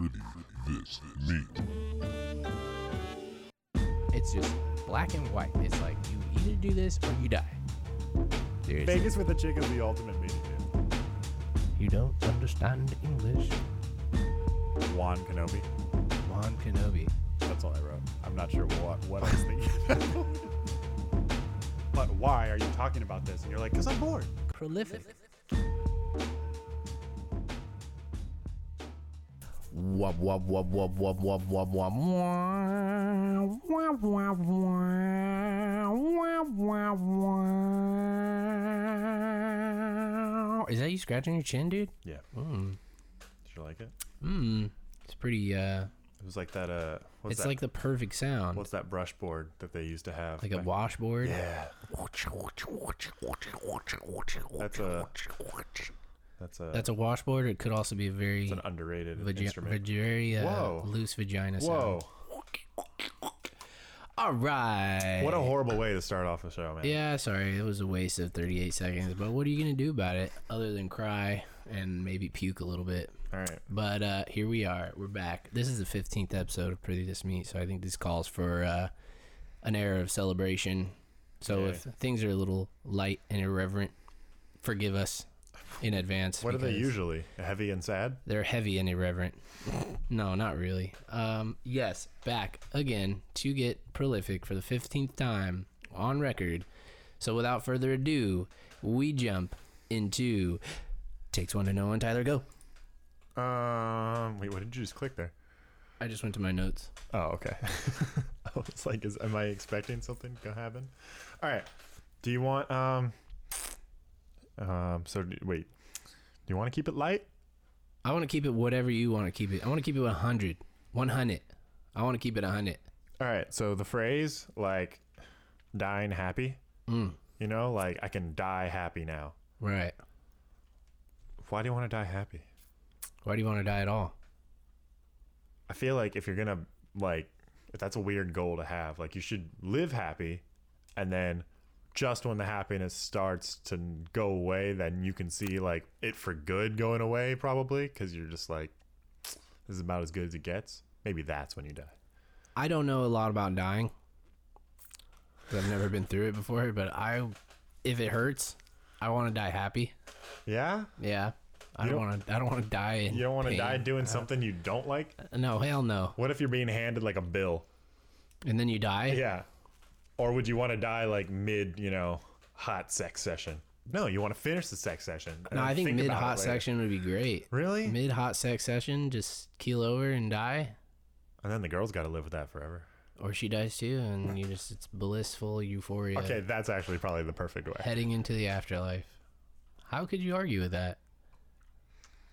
pretty this meat. It's just black and white. It's like you either do this or you die. Seriously. Vegas with a chick is the ultimate meeting. You don't understand English. Juan Kenobi. Mon Kenobi. That's all I wrote. I'm not sure what what I was thinking. but why are you talking about this? And you're like, because I'm bored. Prolific. Is that you scratching your chin, dude? Yeah. Mm. Did you like it? Mm. It's pretty. uh It was like that. Uh, It's that? like the perfect sound, what's that brush board that they used to have? like a washboard. Yeah. That's a. That's a. That's a washboard. It could also be a very, it's an underrated vagi- instrument. very uh, loose vagina sound. Whoa! All right. What a horrible way to start off a show, man. Yeah, sorry, it was a waste of 38 seconds. But what are you gonna do about it other than cry and maybe puke a little bit? All right. But uh, here we are. We're back. This is the 15th episode of Pretty This Meat, so I think this calls for uh, an era of celebration. So Yeah. if things are a little light and irreverent, forgive us in advance. What are they usually? Heavy and sad? They're heavy and irreverent. no, not really. Um, yes, back again to get prolific for the 15th time on record. So without further ado, we jump into takes one to know one. Tyler, go. Um. Wait. What did you just click there? I just went to my notes. Oh, okay. I was like, is am I expecting something to happen? All right. Do you want um um so d- wait. Do you want to keep it light? I want to keep it whatever you want to keep it. I want to keep it 100. 100. I want to keep it 100. All right. So the phrase like dying happy, Mm, you know, like I can die happy now. right. Why do you want to die happy? Why do you want to die at all? I feel like if you're going to like if that's a weird goal to have, like you should live happy and then just when the happiness starts to go away, then you can see like it for good going away probably cuz you're just like this is about as good as it gets. Maybe that's when you die. I don't know a lot about dying. I've never been through it before, but I, if it hurts, I want to die happy. Yeah? Yeah, I You don't want to. I don't want to die. You don't want to die doing uh, something you don't like? No, hell no. What if you're being handed like a bill? And then you die. Yeah. Or would you want to die like mid, you know, hot sex session? No, you want to finish the sex session. No, I uh, think about mid hot section would be great. Really? Mid hot sex session, just keel over and die, And then the girl's got to live with that forever. or she dies too, and you just it's blissful euphoria. Okay, that's actually probably the perfect way. Heading into the afterlife. How could you argue with that?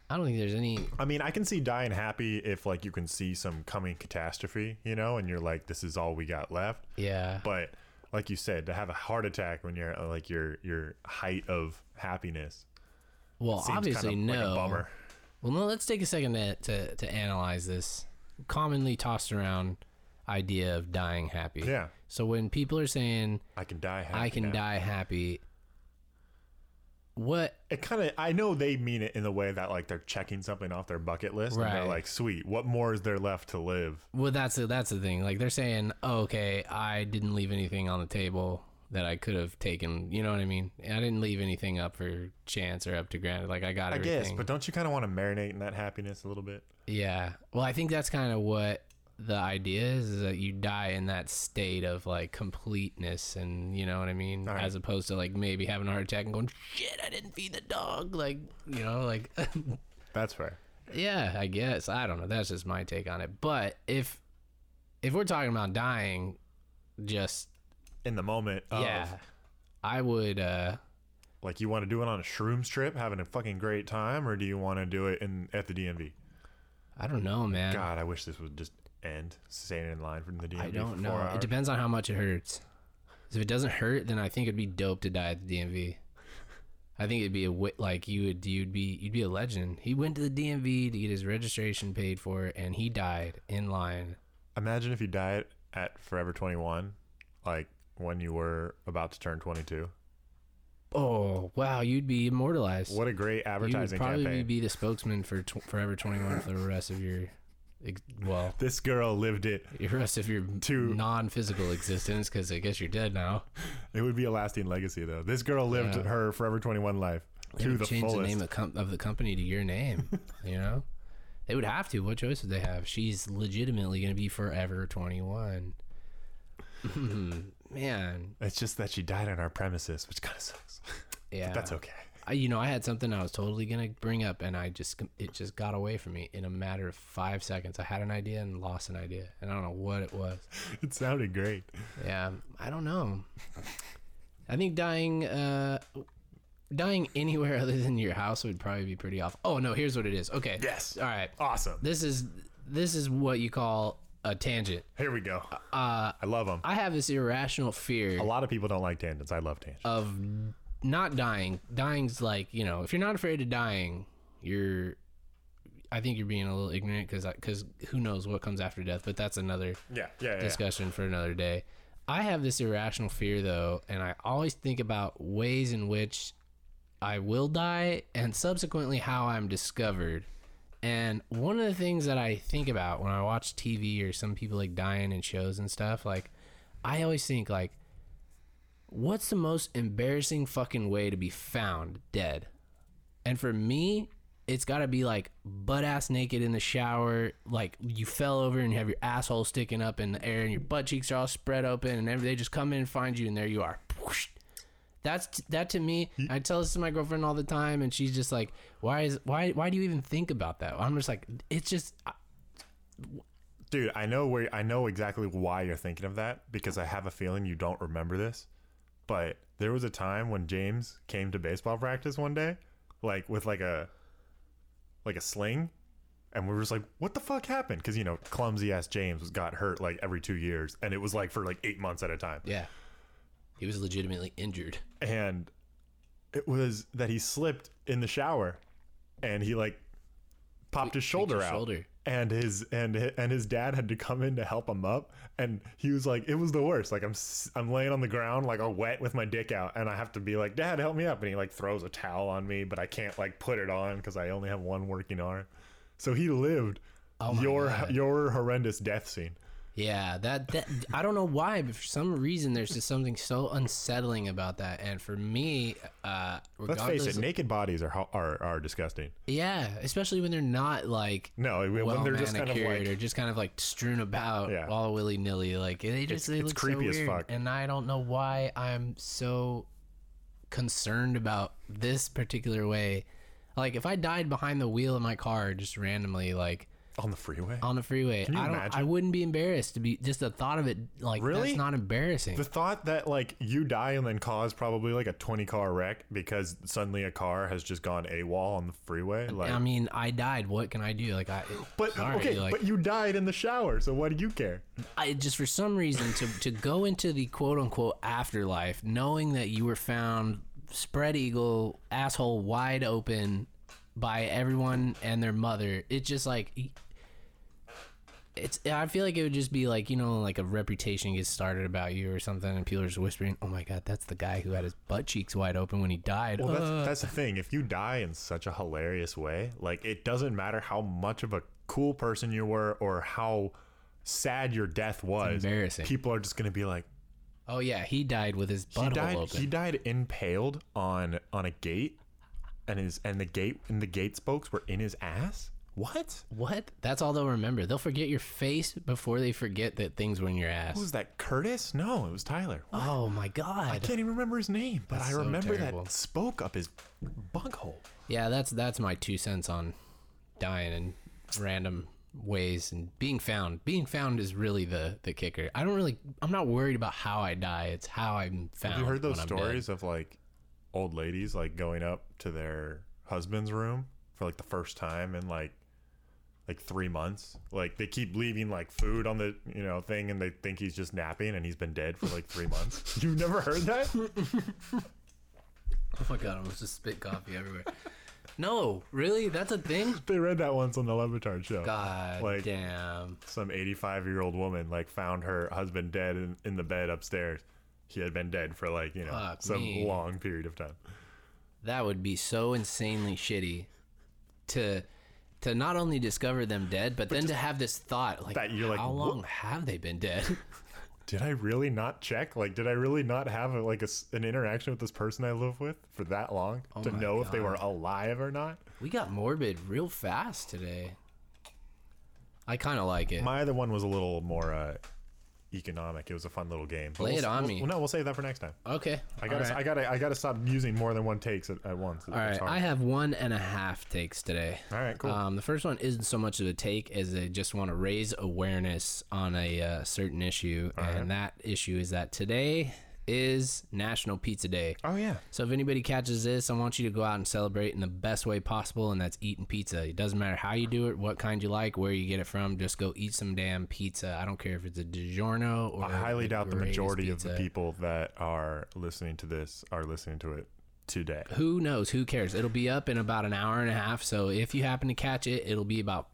I don't think there's any. I mean, I can see dying happy if like you can see some coming catastrophe, you know, and you're like, this is all we got left. Yeah. But like you said, to have a heart attack when you're uh, like your your height of happiness Well, obviously kind of no. like a bummer. Well, no. Let's take a second to, to to analyze this commonly tossed around idea of dying happy. Yeah, So when people are saying I can die happy. I can now. die happy, what? It kind of I know they mean it in the way that like they're checking something off their bucket list and they're like, sweet, what more is there left to live? Well, that's the, that's the thing. Like they're saying, oh, okay, I didn't leave anything on the table that I could have taken. You know what I mean? I didn't leave anything up for chance or up to granted. Like I got I everything. guess, but don't you kind of want to marinate in that happiness a little bit? Yeah. Well, I think that's kind of what the idea is, is that you die in that state of like completeness and you know what I mean? Right. As opposed to like maybe having a heart attack and going, shit, I didn't feed the dog. Like, you know, like, That's fair. yeah, I guess. I don't know. That's just my take on it. But if, if we're talking about dying, just, In the moment, of, yeah, I would, uh, like you want to do it on a shrooms trip, having a fucking great time, or do you want to do it in at the DMV? I don't know, man. God, I wish this would just end staying in line from the DMV. I don't know. four It depends on how much it hurts. If it doesn't hurt, then I think it'd be dope to die at the DMV. I think it'd be a wi- like you would you'd be you'd be a legend. He went to the DMV to get his registration paid for, and he died in line. Imagine if you died at Forever 21, like when you were about to turn 22. Oh wow, you'd be immortalized. What a great advertising! you would probably campaign. be the spokesman for tw- Forever Twenty One for the rest of your Well, This girl lived it. the rest of your To- non-physical existence, because I guess you're dead now. It would be a lasting legacy, though. This girl lived Yeah. her Forever 21 life They to the change fullest. the name of, com- of the company to your name. you know, they would have to. What choice would they have? She's legitimately going to be forever 21. Man, It's just that she died on our premises, which kind of sucks. yeah, but That's okay. I, you know, I had something I was totally gonna bring up, and I just it just got away from me in a matter of five seconds. I had an idea and lost an idea, and I don't know what it was. It sounded great. Yeah, I don't know. I think dying, uh, dying anywhere other than your house would probably be pretty awful. Oh no, here's what it is. Okay. Yes. All right. Awesome. This is this is what you call a tangent. Here we go. Uh, I love them. I have this irrational fear A lot of people don't like tangents. I love tangents. of not dying. Dying's like you know, if you're not afraid of dying, you're. I think you're being a little ignorant because because who knows what comes after death. But that's another yeah, yeah, yeah. discussion for another day. I have this irrational fear though, and I always think about ways in which I will die and subsequently how I'm discovered. And one of the things that I think about when I watch TV or some people like dying in shows and stuff, like I always think like what's the most embarrassing fucking way to be found dead? And for me, it's got to be like butt ass naked in the shower, like you fell over and you have your asshole sticking up in the air and your butt cheeks are all spread open, and every, they just come in and find you, and there you are. That's that to me. I tell this to my girlfriend all the time, and she's just like, "Why is why why do you even think about that?" I'm just like, it's just Dude, I know where I know exactly why you're thinking of that because I have a feeling you don't remember this. But there was a time when James came to baseball practice one day, like with like a like a sling, and we were just like, "What the fuck happened?" Because you know, clumsy ass James was got hurt like every two years, and it was like for like eight months at a time. yeah. He was legitimately injured. and it was that he slipped in the shower and he like popped his shoulder out shoulder. And his and and his dad had to come in to help him up. And he was like it was the worst. Like i'm i'm laying on the ground like all wet with my dick out and i have to be like dad help me up. And he like throws a towel on me but i can't like put it on because i only have one working arm. So he lived Oh your God. your horrendous death scene Yeah, that that I don't know why, but for some reason there's just something so unsettling about that. And for me, uh, let's face it naked bodies are are, are disgusting yeah, especially when they're not like no when well they're just kind of like or just kind of like strewn about Yeah. all willy nilly. Like they just they it's look creepy so as weird. fuck. And I don't know why I'm so concerned about this particular way. Like if I died behind the wheel of my car just randomly, like on the freeway on the freeway, Can you I don't. I wouldn't be embarrassed to be just the thought of it. Like Really? that's not embarrassing. The thought that like you die and then cause probably like a 20 car wreck because suddenly a car has just gone AWOL on the freeway. Like, I mean, I died. What can I do? Like I. but sorry, okay, like, but you died in the shower, so what do you care? I just for some reason to to go into the quote unquote afterlife, knowing that you were found spread eagle, asshole wide open by everyone and their mother. It's just like it's. I feel like it would just be like you know, like a reputation gets started about you or something, and people are just whispering, "Oh my god, that's the guy who had his butt cheeks wide open when he died." Well, Uh, that's that's the thing. If you die in such a hilarious way, like it doesn't matter how much of a cool person you were or how sad your death was. It's embarrassing. People are just gonna be like, oh yeah, he died with his died. open. He died impaled on on a gate, and his and the gate and the gate spokes were in his ass. What? What? That's all they'll remember. They'll forget your face before they forget that things were in your ass. Who was that? Curtis? No, it was Tyler. Oh my god! I can't even remember his name, but That's I remember terrible. that spoke up his bunghole. Yeah, that's that's my two cents on dying in random ways and being found. Being found is really the the kicker. I don't really I'm not worried about how I die. It's how I'm found. Have you heard those when I'm dead. stories of like old ladies like going up to their husband's room for like the first time and like like three months? Like they keep leaving like food on the you know thing, and they think he's just napping, and he's been dead for like three months. You've never heard that? Oh my god, I almost just spit coffee everywhere. no, really? That's a thing? they read that once on the Le Batard show. God Like- damn. Some 85 year old woman like found her husband dead in, in the bed upstairs. He had been dead for like you know Fuck some me. long period of time. That would be so insanely shitty to to not only discover them dead, but, then to have this thought like, That you're like, how "What?" long have they been dead? Did I really not check? Like, did I really not have a, like a an interaction with this person I live with for that long to Oh my know if they were alive or not? we got morbid real fast today. I kind of like it. My other one was a little more uh, economic. It was a fun little game. But Lay we'll, it on we'll- me. Well, no, we'll save that for next time. okay. I gotta, all right. I gotta, I gotta stop using more than one takes at, at once. All right, I have one and a half takes today. All right, cool. Um, the first one isn't so much of a take as I just want to raise awareness on a uh, certain issue, and that issue is that today is National Pizza Day. oh yeah. So if anybody catches this, I want you to go out and celebrate in the best way possible, and that's eating pizza. It doesn't matter how you do it, what kind you like, where you get it from. Just go eat some damn pizza. I don't care if it's a DiGiorno or I highly doubt the majority of the people that are listening to this are listening to it today. Who knows? Who cares? It'll be up in about an hour and a half. So if you happen to catch it, it'll be about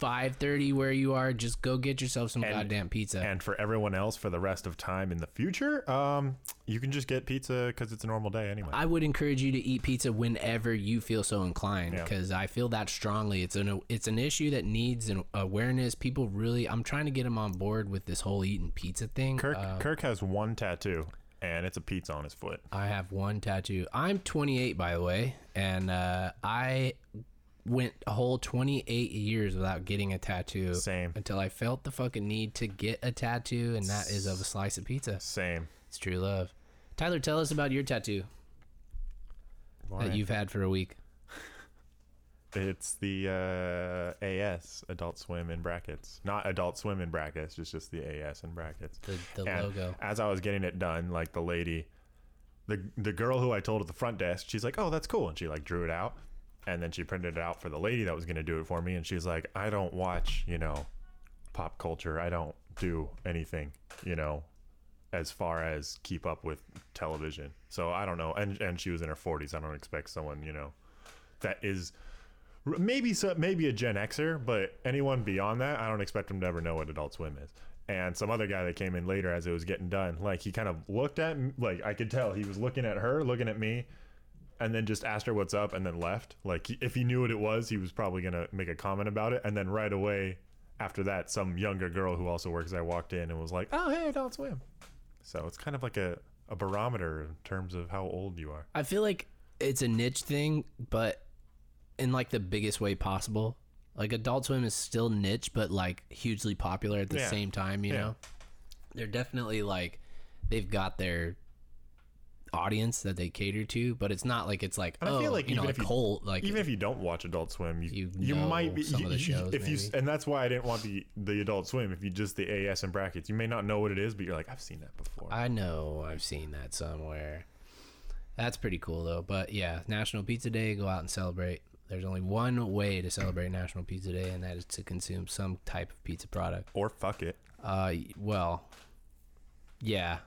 five thirty where you are. Just go get yourself some goddamn pizza. And for everyone else, for the rest of time in the future, um, you can just get pizza because it's a normal day anyway. I would encourage you to eat pizza whenever you feel so inclined Yeah. because I feel that strongly. It's an it's an issue that needs an awareness. People really, I'm trying to get them on board with this whole eating pizza thing. Kirk, Uh, Kirk has one tattoo, and it's a pizza on his foot. I have one tattoo. I'm 28, by the way, and uh, I went a whole 28 years without getting a tattoo. Same. Until I felt the fucking need to get a tattoo, and that is of a slice of pizza. Same. It's true love. Tyler, tell us about your tattoo that you've had for a week. It's the uh, AS Adult Swim in brackets, not Adult Swim in brackets, just just the AS in brackets. The, the And logo. As I was getting it done, like the lady, the the girl who I told at the front desk, she's like, "Oh, that's cool," and she like drew it out, and then she printed it out for the lady that was gonna do it for me, and she's like, "I don't watch, you know, pop culture. I don't do anything, you know." As far as keep up with television, so I don't know, and and she was in her forties. I don't expect someone, you know, that is maybe so maybe a Gen Xer, but anyone beyond that, I don't expect them to ever know what Adult Swim is. And some other guy that came in later as it was getting done, like he kind of looked at m- like I could tell he was looking at her, looking at me, and then just asked her what's up, and then left. Like if he knew what it was, he was probably gonna make a comment about it, and then right away after that, some younger girl who also works there walked in and was like, "Oh hey, Adult Swim." So it's kind of like a a barometer in terms of how old you are. I feel like it's a niche thing, but in like the biggest way possible. Like Adult Swim is still niche, but like hugely popular at the Yeah. same time. You Yeah. know, they're definitely like they've got their audience that they cater to, but it's not like it's like And oh, I feel like you know, even like if you- cult. Like even if you don't watch Adult Swim, you You you, know might be some of the you- you- shows, if you and that's why I didn't want the the Adult Swim. If you just the AS in brackets, you may not know what it is, but you're like, I've seen that before. I know I've seen that somewhere. That's pretty cool though. But yeah, National Pizza Day, go out and celebrate. There's only one way to celebrate National Pizza Day, and that is to consume some type of pizza product. or fuck it. Uh, well, yeah.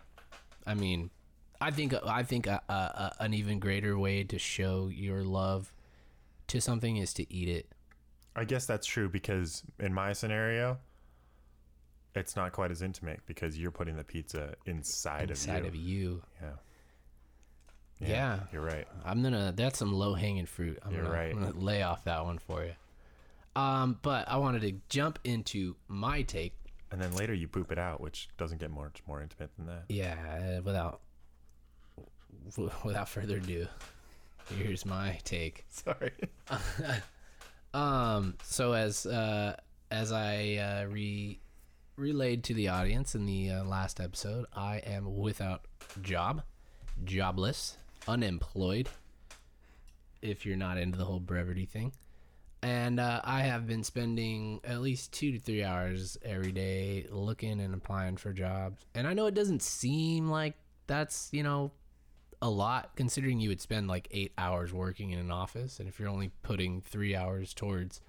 I mean, I think I think a, a, a, an even greater way to show your love to something is to eat it. I guess that's true because in my scenario, it's not quite as intimate because you're putting the pizza inside, inside of of you. you. Yeah. Yeah. You're right. I'm gonna. That's some low hanging fruit. I'm You're gonna, right. I'm gonna lay off that one for you. Um, but I wanted to jump into my take. And then later you poop it out, which doesn't get much more intimate than that. Yeah, without without further ado, here's my take. Sorry. Um, so as uh, as I uh, re relayed to the audience in the uh, last episode, I am without job, jobless, unemployed. If you're not into the whole brevity thing, and uh, I have been spending at least two to three hours every day looking and applying for jobs. And I know it doesn't seem like that's you know a lot considering you would spend like eight hours working in an office and if you're only putting three hours towards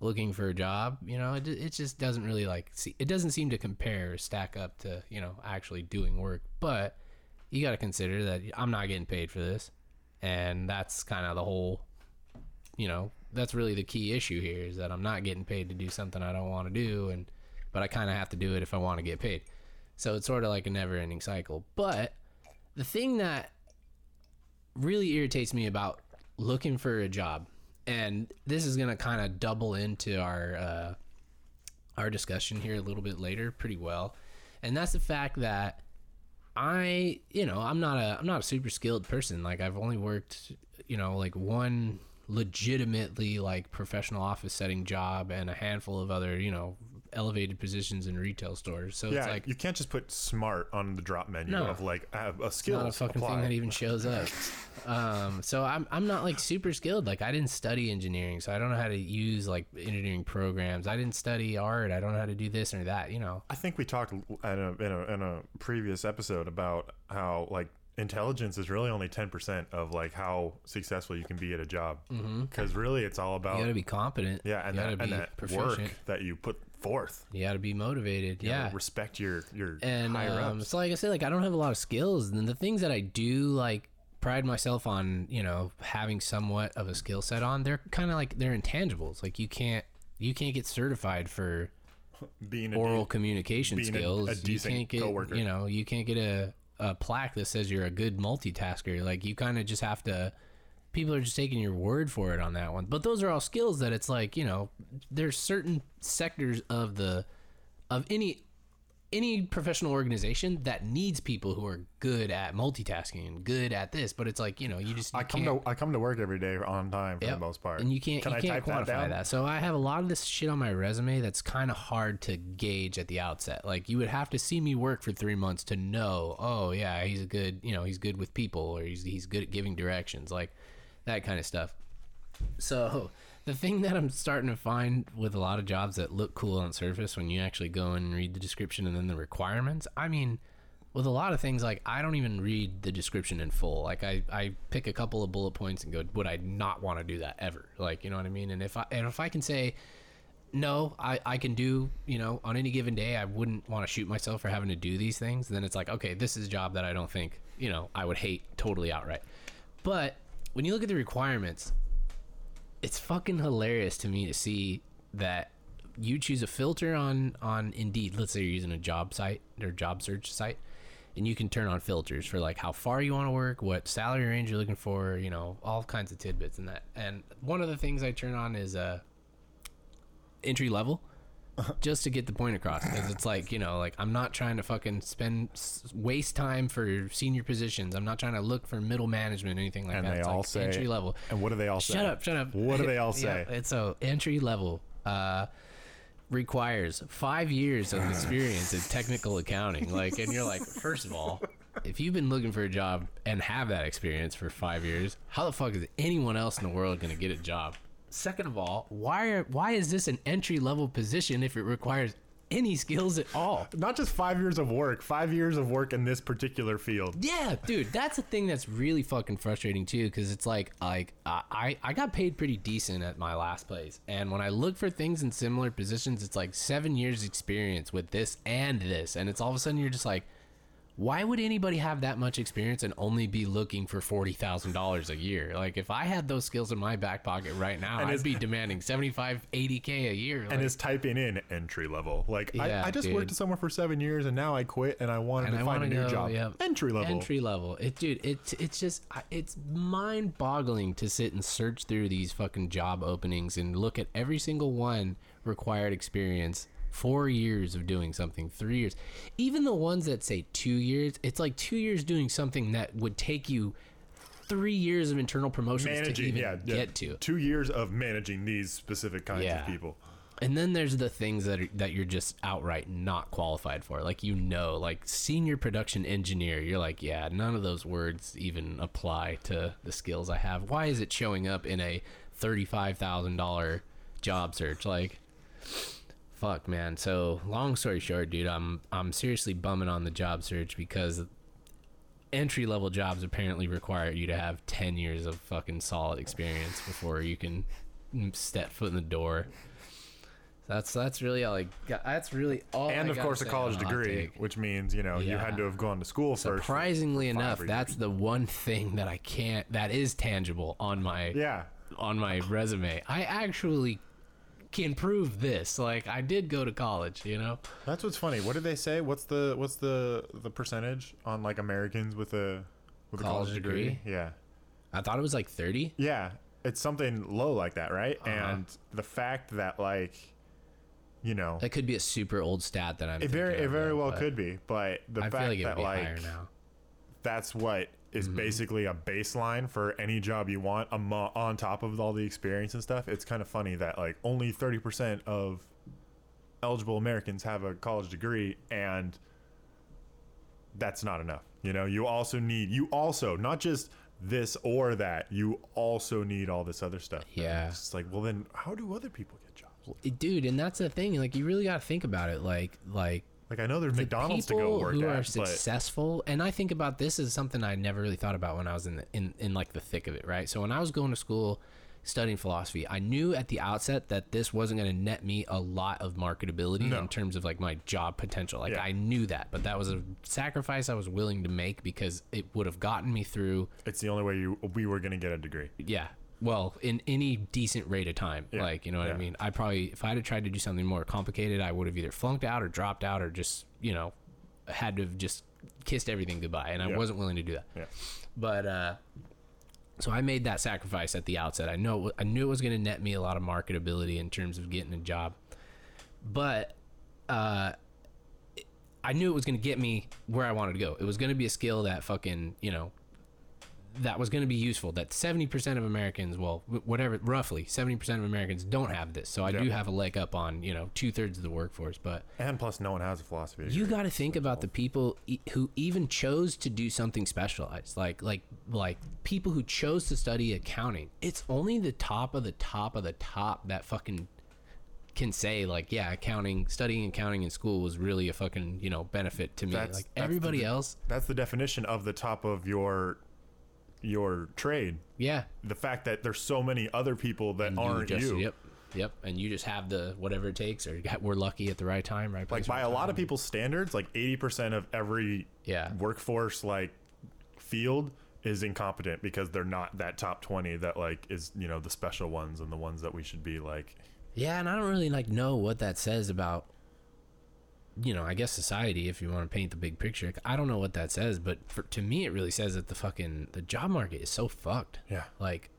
looking for a job you know it, it just doesn't really like see it doesn't seem to compare or stack up to you know actually doing work. But you got to consider that i'm not getting paid for this and that's kind of the whole you know that's really the key issue here is that i'm not getting paid to do something i don't want to do and but i kind of have to do it if i want to get paid. So it's sort of like a never ending cycle. But the thing that really irritates me about looking for a job and this is gonna kind of double into our uh, our discussion here a little bit later pretty well, and that's the fact that I, you know, I'm not a I'm not a super skilled person. Like I've only worked, you know, like one legitimately like professional office setting job and a handful of other, you know, elevated positions in retail stores. So Yeah, it's like you can't just put smart on the drop menu No. of like uh, a skill. not a fucking thing that even shows up. Um, so I'm I'm not like super skilled. Like I didn't study engineering, so I don't know how to use like engineering programs. I didn't study art. I don't know how to do this or that. You know. I think we talked in a, in a in a previous episode about how like intelligence is really only ten percent of like how successful you can be at a job. Because really, it's all Mm-hmm. You got to be competent. yeah, and you that, gotta and that proficient. work that you put forth. You got to be motivated. You yeah. respect your your and higher um, so like I said, like I don't have a lot of skills, and the things that I do like pride myself on, you know, having somewhat of a skill set on. They're kind of like they're intangibles. Like you can't you can't get certified for Being a oral de- communication being skills. a you decent can't get coworker. you know you can't get a a plaque that says you're a good multitasker. Like you kind of just have to. People are just taking your word for it on that one. But those are all skills that it's like you know, there's certain sectors of the of any any professional organization that needs people who are good at multitasking and good at this. But it's like you know, you just I come to I come to work every day on time for Yep. the most part. And you can't Can you I can't quantify that that. So I have a lot of this shit on my resume that's kind of hard to gauge at the outset. Like you would have to see me work for three months to know. Oh yeah, he's a good. You know, he's good with people, or he's he's good at giving directions, like that kind of stuff. So the thing that I'm starting to find with a lot of jobs that look cool on surface when you actually go and read the description and then the requirements, I mean, with a lot of things like I don't even read the description in full. Like I, I pick a couple of bullet points and go, would I not want to do that ever? Like you know what I mean? And if I and if I can say no, I, I can do, you know, on any given day, I wouldn't want to shoot myself for having to do these things. Then it's like, okay, this is a job that I don't think, you know, I would hate totally outright. But when you look at the requirements, it's fucking hilarious to me to see that you choose a filter on on Indeed. Let's say you're using a job site or job search site, and you can turn on filters for like how far you want to work, what salary range you're looking for, you know, all kinds of tidbits and that. And one of the things I turn on is uh entry level. Just to get the point across, because it's like you know, like I'm not trying to fucking spend waste time for senior positions. I'm not trying to look for middle management, anything like that. and that. they It's all like say entry level. And what do they all say? Shut up, shut up. What do they all Yeah, say? it's so entry level uh, requires five years of experience in technical accounting. Like, and you're like, first of all, if you've been looking for a job and have that experience for five years, how the fuck is anyone else in the world gonna get a job? Second of all, why are why is this an entry level position if it requires any skills at all? Not just five years of work, five years of work in this particular field. Yeah, dude, that's the thing that's really fucking frustrating too, because it's like, like I I got paid pretty decent at my last place, and when I look for things in similar positions, it's like seven years experience with this and this, and it's all of a sudden you're just like, why would anybody have that much experience and only be looking for forty thousand dollars a year? Like if I had those skills in my back pocket right now, And I'd be demanding 75, 80 k a year. And like- is typing in entry level. Like Yeah, I, I just dude. worked somewhere for seven years and now I quit and I wanted and to I find a new go, job. Yep. Entry level. Entry level. It, dude. It's it's just it's mind boggling to sit and search through these fucking job openings and look at every single one required experience. Four years of doing something, three years, even the ones that say two years. It's like two years doing something that would take you three years of internal promotions to even yeah, yeah. get to. Two years of managing these specific kinds Yeah. of people. And then there's the things that are, that you're just outright not qualified for. Like you know, like senior production engineer, you're like, yeah, none of those words even apply to the skills I have. Why is it showing up in a thirty-five thousand dollar job search? Like, fuck, man. So long story short, dude, I'm I'm seriously bumming on the job search because entry level jobs apparently require you to have 10 years of fucking solid experience before you can step foot in the door. That's that's really all I got. That's really all. and I of course a college degree, which means, you know, you had to have gone to school first. Surprisingly for five enough, years. that's the one thing that I can't. That is tangible on my Yeah. on my resume. I actually can prove this. Like I did go to college. You know. That's what's funny. What did they say? What's the what's the the percentage on like Americans with a with a College college degree? degree? Yeah. I thought it was like thirty. Yeah. it's something low like that, right? Uh-huh. And the fact that like, you know, That could be a super old stat that I'm. it very it very well could be, but the I fact feel like it would that be like now. that's what is Mm-hmm. basically a baseline for any job you want on top of all the experience and stuff it's kind of funny that like only 30% of eligible americans have a college degree and that's not enough you know you also need you also not just this or that you also need all this other stuff Yeah. it's like well then how do other people get jobs dude and that's the thing like you really got to think about it like like like i know there's the mcdonald's to go work who at are but successful and i think about this as something i never really thought about when i was in the in, in like the thick of it right so when i was going to school studying philosophy i knew at the outset that this wasn't going to net me a lot of marketability No. in terms of like my job potential like Yeah. i knew that but that was a sacrifice i was willing to make because it would have gotten me through it's the only way you we were going to get a degree yeah well in any decent rate of time. Yeah, like you know what yeah. i mean? I probably if I had tried to do something more complicated i would have either flunked out or dropped out or just you know had to have just kissed everything goodbye and i Yeah. wasn't willing to do that. Yeah. But uh so i made that sacrifice at the outset. I know i knew it was going to net me a lot of marketability in terms of getting a job. But uh i knew it was going to get me where i wanted to go. It was going to be a skill that fucking you know that was going to be useful that 70% of americans well whatever roughly 70% of americans don't have this. So i Yeah. do have a leg up on you know two-thirds of the workforce but and plus no one has a philosophy you got to think about the people e- who even chose to do something specialized like like like people who chose to study accounting. It's only the top of the top of the top that fucking can say like yeah accounting studying accounting in school was really a fucking you know benefit to me. That's- like that's everybody di- else That's the definition of the top of your your trade. yeah The fact that there's so many other people that And aren't just, you. yep yep and you just have the whatever it takes or got, we're lucky at the right time right Like by right a lot of people's standards, like 80% of every Yeah. workforce like field is incompetent because they're not that top 20 that like is, you know, the special ones and the ones that we should be like Yeah, and I don't really like know what that says about you know, I guess society if you want to paint the big picture. I don't know what that says, but for, to me it really says that the fucking the job market is so fucked. Yeah. Like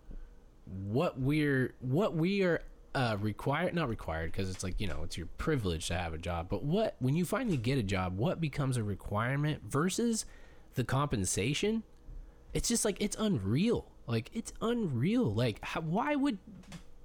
what we're what we are uh required not required because it's like, you know, it's your privilege to have a job, but what when you finally get a job, what becomes a requirement versus the compensation? It's just like it's unreal. Like it's unreal. Like how, why would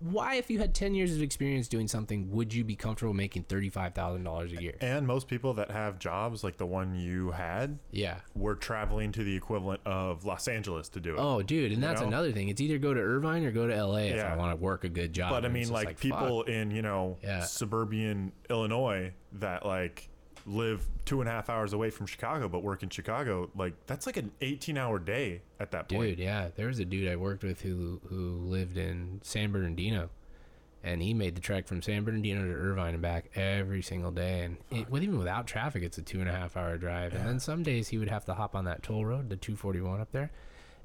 why if you had 10 years of experience doing something would you be comfortable making $35,000 a year? and most people that have jobs like the one you had Yeah. were traveling to the equivalent of Los Angeles to do it. Oh, dude, and that's know? another thing. It's either go to Irvine or go to LA if I want to work a good job. but I mean it's like, just fuck. people in, you know, Yeah. suburban Illinois that like live two and a half hours away from Chicago but work in Chicago, like that's like an 18 hour day at that point. Dude, yeah, there was a dude I worked with who who lived in San Bernardino, and he made the trek from San Bernardino to Irvine and back every single day. And it, with even without traffic, it's a two and a half hour drive. And then some days he would have to hop on that toll road, the 241 up there,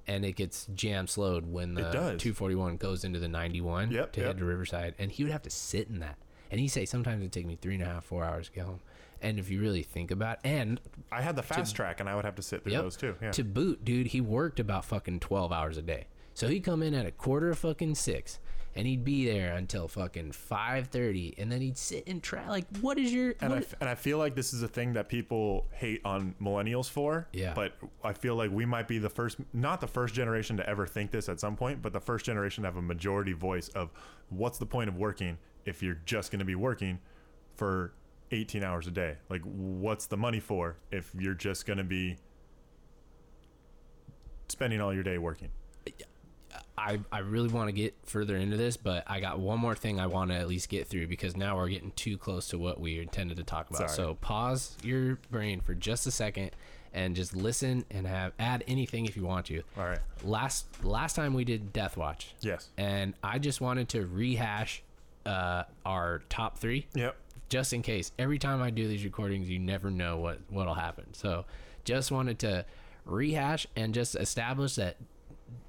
and it gets jam slowed when the 241 goes into the 91 Yep, to yep. head to Riverside. And he would have to sit in that. And he say sometimes it'd take me three and a half, four hours to get home. And if you really think about, and I had the fast track and I would have to sit through Yep. those too. Yeah. To boot, dude, he worked about fucking 12 hours a day. So he'd come in at a quarter of fucking six and he'd be there until fucking 5.30 and then he'd sit and try. Like, what is your. and I, and I feel like this is a thing that people hate on millennials for. Yeah. But I feel like we might be the first, not the first generation to ever think this at some point, but the first generation to have a majority voice of what's the point of working if you're just going to be working for 18 hours a day? Like, what's the money for if you're just going to be spending all your day working? I, I really want to get further into this, but I got one more thing I want to at least get through because now we're getting too close to what we intended to talk about. Sorry. So pause your brain for just a second and just listen and have add anything if you want to. All right. Last last time we did Death Watch. Yes. and I just wanted to rehash uh, our top three, Yep. Just in case. Every time I do these recordings, you never know what what'll happen. So, just wanted to rehash and just establish that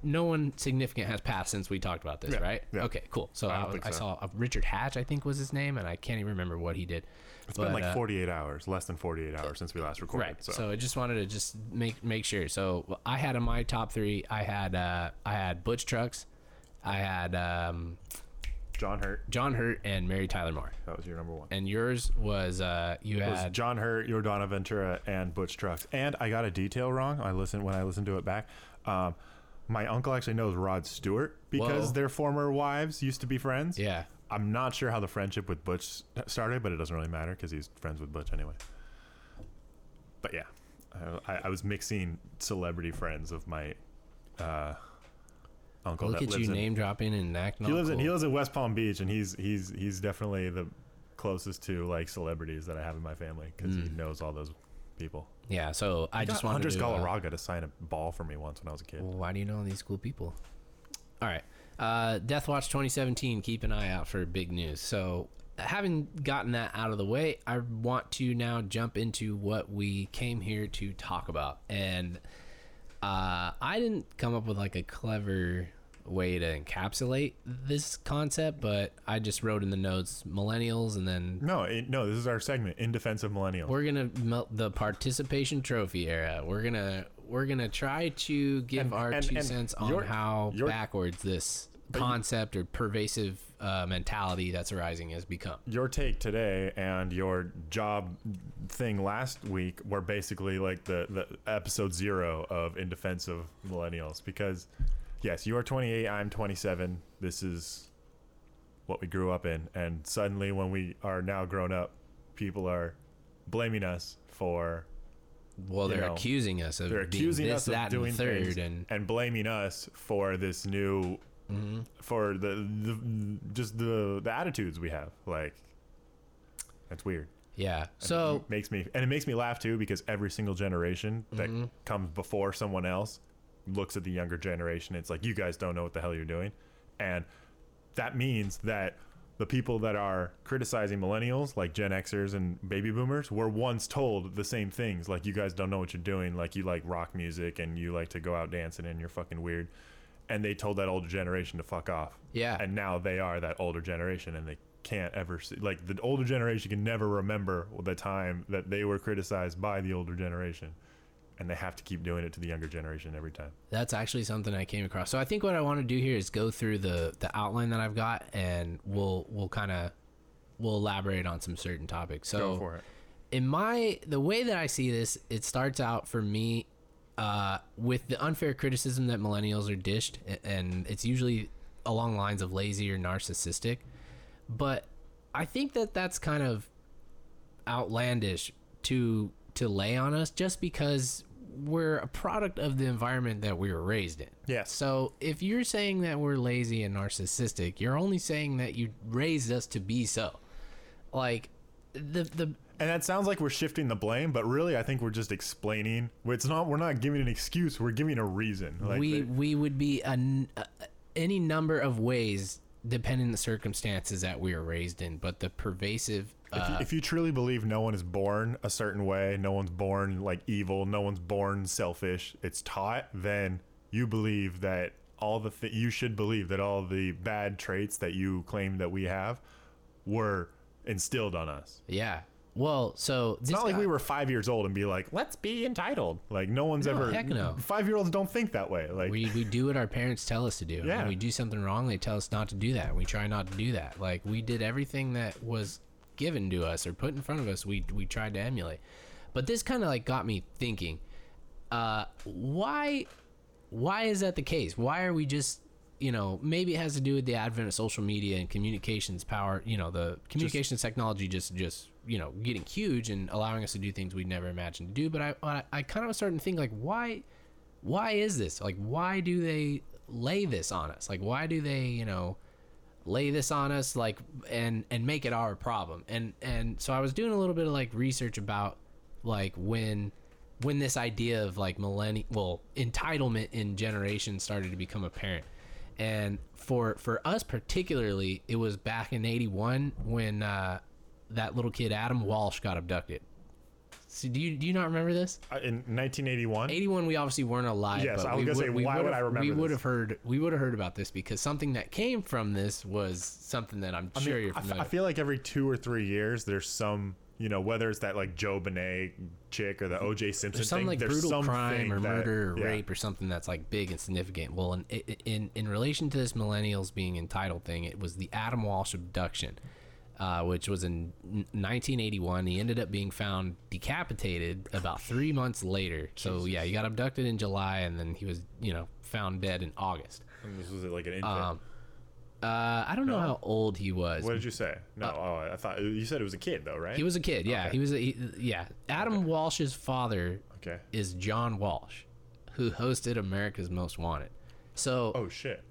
no one significant has passed since we talked about this, Yeah, right? yeah. Okay, cool. So I I, I so. saw uh, Richard Hatch, I think was his name, and I can't even remember what he did. It's been like uh, 48 hours, less than 48 hours since we last recorded. Right. So, So. I just wanted to just make make sure. So I had in my top three. I had uh, I had Butch Trucks, I had um, John Hurt. John Hurt and Mary Tyler Moore. That was your number one. And yours was uh, you It was had John Hurt, Yordano Ventura, and Butch Trucks. And I got a detail wrong. I listened when I listened to it back. Um, my uncle actually knows Rod Stewart because Whoa. their former wives used to be friends. yeah. I'm not sure how the friendship with Butch started, but it doesn't really matter because he's friends with Butch anyway. But yeah, I, I was mixing celebrity friends of my uh, uncle. Look at you in, name dropping and acting. He lives in cool. he lives in West Palm Beach, and he's he's he's definitely the closest to like celebrities that I have in my family because he knows all those people. Yeah. So I He just got wanted Andres to. uh, Galarraga to sign a ball for me once when I was a kid. Well, why do you know all these cool people? All right. Uh, Death Watch 2017. Keep an eye out for big news. So, having gotten that out of the way, I want to now jump into what we came here to talk about. And uh, I didn't come up with like a clever way to encapsulate this concept, but I just wrote in the notes millennials and then No, it, no, this is our segment in defense of millennials. we're gonna melt the participation trophy era. We're gonna we're gonna try to give And- our and- two and cents on your- how your- backwards this But you- concept or pervasive uh, mentality that's arising has become. your take today and your job thing last week were basically like the, the episode zero of in defense of millennials because yes you are 28 i'm 27 this is what we grew up in and suddenly when we are now grown up people are blaming us for Well, they're know, accusing us of they're being accusing this, us of that, doing and third, things and and blaming us for this new Mhm. for the, the just the the attitudes we have like that's weird yeah. And So it makes me and it makes me laugh too because every single generation that Mhm. comes before someone else looks at the younger generation it's like you guys don't know what the hell you're doing. And that means that the people that are criticizing millennials like gen xers and baby boomers were once told the same things like you guys don't know what you're doing like you like rock music and you like to go out dancing and you're fucking weird. And they told that older generation to fuck off. Yeah, and now they are that older generation and they can't ever see like the older generation can never remember the time that they were criticized by the older generation and they have to keep doing it to the younger generation every time That's actually something I came across. So I think what I want to do here is go through the the outline that I've got, and we'll we'll kind of we'll elaborate on some certain topics. So go for it in my the way that I see this, it starts out for me uh, with the unfair criticism that millennials are dished, and it's usually along lines of lazy or narcissistic. But I think that that's kind of outlandish to to lay on us just because we're a product of the environment that we were raised in. Yes. So if you're saying that we're lazy and narcissistic, you're only saying that you raised us to be so. Like the the and that sounds like we're shifting the blame but really i think we're just explaining it's not we're not giving an excuse we're giving a reason like we we would be a, n- a- any number of ways depending on the circumstances that we were raised in but the pervasive if, you, uh, if you truly believe no one is born a certain way no one's born like evil no one's born selfish it's taught then you believe that all the th- you should believe that all the bad traits that you claim that we have were instilled on us. Yeah. Well so it's not like we were five years old and be like let's be entitled. Like no one's No, ever heck no. five year olds don't think that way like we, we do what our parents tell us to do. Yeah. when we do something wrong they tell us not to do that. We try not to do that. Like we did everything that was given to us or put in front of us we we tried to emulate. But this kind of like got me thinking uh why why is that the case? Why are we just you know maybe it has to do with the advent of social media and communications power you know the communications technology just just you know getting huge and allowing us to do things we'd never imagined to do. But i i, I kind of was starting to think like why why is this? Like why do they lay this on us? Like why do they you know lay this on us like and and make it our problem. And and so i was doing a little bit of like research about like when when this idea of like millennial well entitlement in generation started to become apparent. And for for us particularly it was back in 81 when uh that little kid adam walsh got abducted so do you do you not remember this Uh, in 1981 81 we obviously weren't alive Yes, but I was we gonna say, why would I remember we would have heard we would have heard about this because something that came from this was something that i'm I sure mean, you're I f- familiar I feel like every two or three years there's some you know, whether it's that like JonBenét chick or the O.J. Simpson there's some thing, like there's brutal crime or that- murder or yeah. rape or something that's like big and significant. Well, in, in in relation to this millennials being entitled thing, it was the Adam Walsh abduction, uh, which was in 1981. He ended up being found decapitated about three months later. So yeah, he got abducted in July, and then he was you know found dead in August. And this was like an infant. Um, uh, I don't know how old he was. what did you say? No, oh, I thought you said it was a kid though, right? He was a kid. Yeah, Okay. he was. A, he, yeah, Adam Walsh's father okay. is John Walsh, who hosted America's Most Wanted. So Oh shit.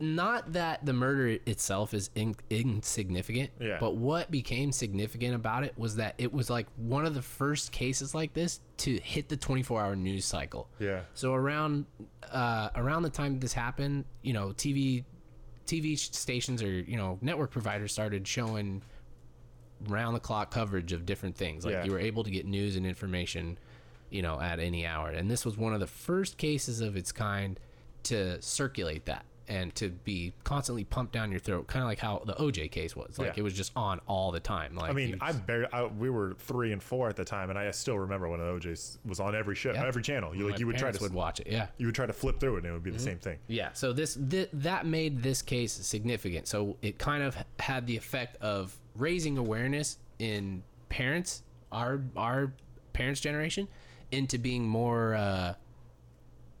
Not that the murder itself is in, insignificant, Yeah. but what became significant about it was that it was like one of the first cases like this to hit the 24-hour news cycle. Yeah. So around uh, around the time this happened, you know, TV TV stations or you know network providers started showing round the clock coverage of different things. Like Yeah. you were able to get news and information, you know, at any hour. And this was one of the first cases of its kind to circulate that and to be constantly pumped down your throat, kind of like how the OJ case was. Like Yeah. it was just on all the time. Like I mean, I barely. I, we were three and four at the time, and I still remember when the OJ's was on every show, Yeah. every channel. You my like you would try to would watch it. Yeah. you would try to flip through it, and it would be the same thing. Yeah, so this th- that made this case significant. So it kind of had the effect of raising awareness in parents, our our parents' generation, into being more uh,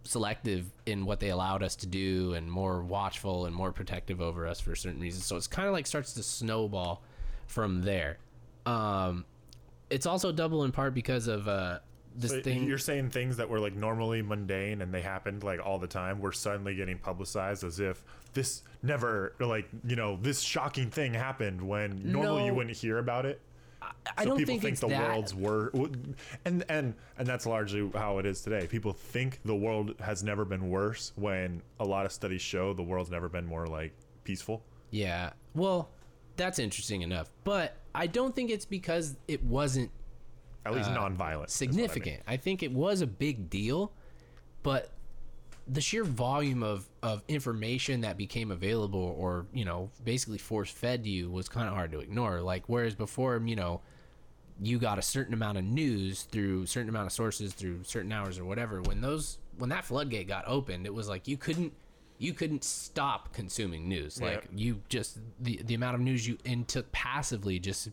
selective in what they allowed us to do, and more watchful and more protective over us for certain reasons. So it's kind of like starts to snowball from there. Um, it's also double in part because of uh, this So thing. you're saying things that were like normally mundane and they happened like all the time were suddenly getting publicized as if this never like you know this shocking thing happened when normally you wouldn't hear about it. I So don't people think, think the that. world's wor and and and that's largely how it is today. People think the world has never been worse when a lot of studies show the world's never been more like peaceful. Yeah. Well, that's interesting enough. But I don't think it's because it wasn't At least nonviolent. is what I mean. Uh, significant. I, think it was a big deal, but the sheer volume of, of information that became available or, you know, basically force fed to you was kind of hard to ignore. Like, whereas before, you know, you got a certain amount of news through certain amount of sources through certain hours or whatever when those when that floodgate got opened it was like you couldn't you couldn't stop consuming news Yeah. like you just the the amount of news you intook passively just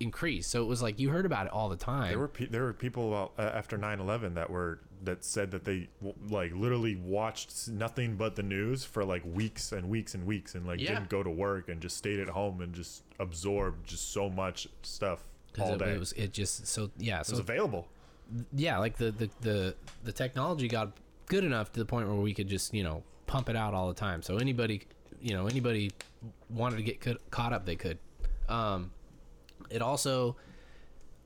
increased so it was like you heard about it all the time There were pe- there were people uh, after 9/11 that were that said that they like literally watched nothing but the news for like weeks and weeks and weeks and like Yeah. didn't go to work and just stayed at home and just absorbed just so much stuff all it, day. it was it just so yeah It was so available. yeah like the, the the the technology got good enough to the point where we could just you know pump it out all the time so anybody you know anybody wanted to get caught up they could um it also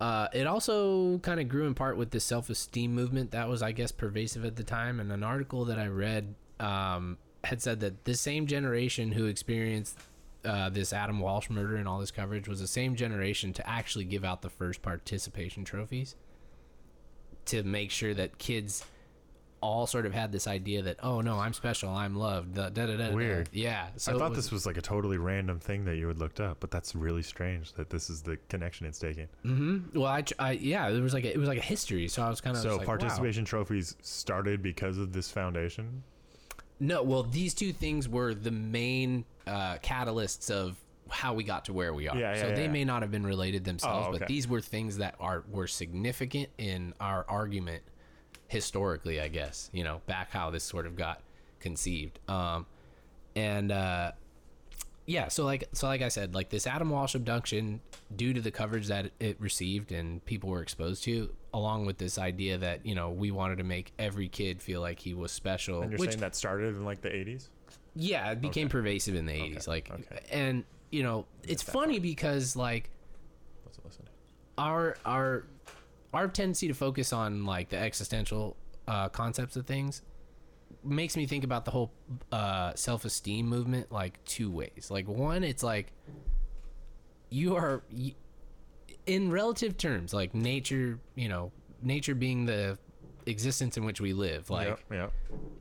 uh, it also kind of grew in part with the self-esteem movement that was i guess pervasive at the time and an article that i read um, had said that the same generation who experienced uh, this adam walsh murder and all this coverage was the same generation to actually give out the first participation trophies to make sure that kids all sort of had this idea that oh no i'm special i'm loved da, da, da, da, da. Weird. yeah so I thought was- this was like a totally random thing that you had looked up, but that's really strange that this is the connection it's taking. well I, I yeah there was like a, it was like a history so i was kind of so like, wow. participation trophies started because of this foundation. No, well, these two things were the main uh, catalysts of how we got to where we are. Yeah, yeah, so they yeah. may not have been related themselves, Oh, but these were things that are were significant in our argument historically, I guess. You know, back how this sort of got conceived. Um, and uh, yeah, so like so like I said, like this Adam Walsh abduction, due to the coverage that it received and people were exposed to, along with this idea that you know we wanted to make every kid feel like he was special, And you're which saying that started in like the 80s? yeah, it became pervasive in the 80s. Like, okay. and you know, it's funny because like Let's listen. our our our tendency to focus on like the existential uh, concepts of things makes me think about the whole uh, self-esteem movement like two ways. Like one, it's like you are in relative terms, like nature, you know, nature being the existence in which we live. Like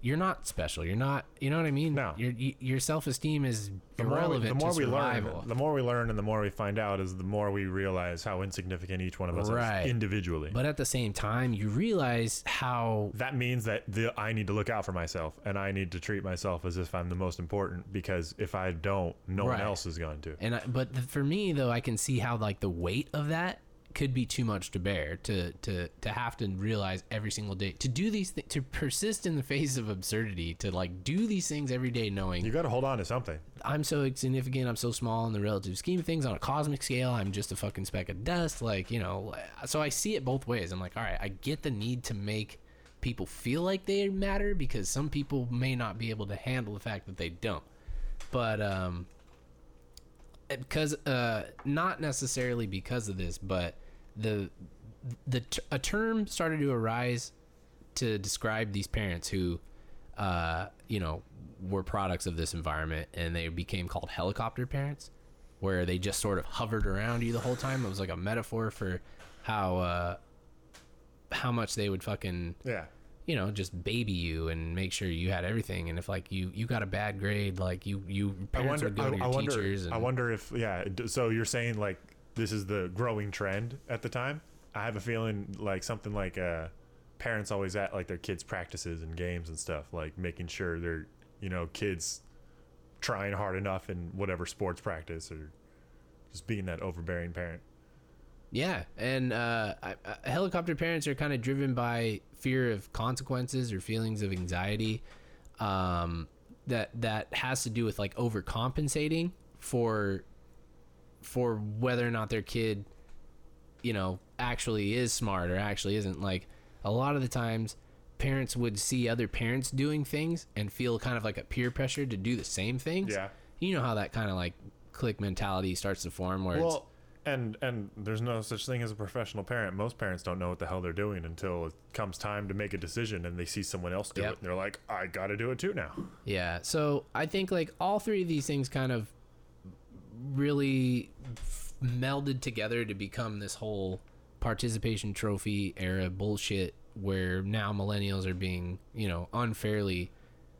you're not special. You're not. You know what I mean? No. Your your self esteem is the more, we, irrelevant the more to we survival. learn, the more we learn, and the more we find out, is the more we realize how insignificant each one of us Right. is individually. but at the same time, you realize how that means that the, I need to look out for myself, and I need to treat myself as if I'm the most important. Because if I don't, no one else is going to. And I, but th- for me though, I can see how like the weight of that could be too much to bear to to to have to realize every single day to do these th- to persist in the face of absurdity to like do these things every day knowing You got to hold on to something. I'm so insignificant I'm so small in the relative scheme of things on a cosmic scale I'm just a fucking speck of dust like you know so I see it both ways I'm like all right I get the need to make people feel like they matter because some people may not be able to handle the fact that they don't but um because uh not necessarily because of this but the the a term started to arise to describe these parents who uh you know were products of this environment and they became called helicopter parents where they just sort of hovered around you the whole time it was like a metaphor for how uh how much they would fucking Yeah. you know just baby you and make sure you had everything and if like you you got a bad grade like you you I parents wonder. would go I, to your I wonder. teachers and I wonder if yeah. So you're saying like this is the growing trend at the time. I have a feeling like something like uh, parents always at like their kids' practices and games and stuff, like making sure their you know kids trying hard enough in whatever sports practice or just being that overbearing parent. Yeah, and uh, I, I, helicopter parents are kind of driven by fear of consequences or feelings of anxiety. Um, that that has to do with like overcompensating for for whether or not their kid, you know, actually is smart or actually isn't. Like a lot of the times, parents would see other parents doing things and feel kind of like a peer pressure to do the same things. Yeah. you know how that kind of like clique mentality starts to form where it's Well, and and there's no such thing as a professional parent. Most parents don't know what the hell they're doing until it comes time to make a decision and they see someone else do Yep. it and they're like, I got to do it too now. Yeah. So I think like all three of these things kind of really melded together to become this whole participation trophy era bullshit where now millennials are being, you know, unfairly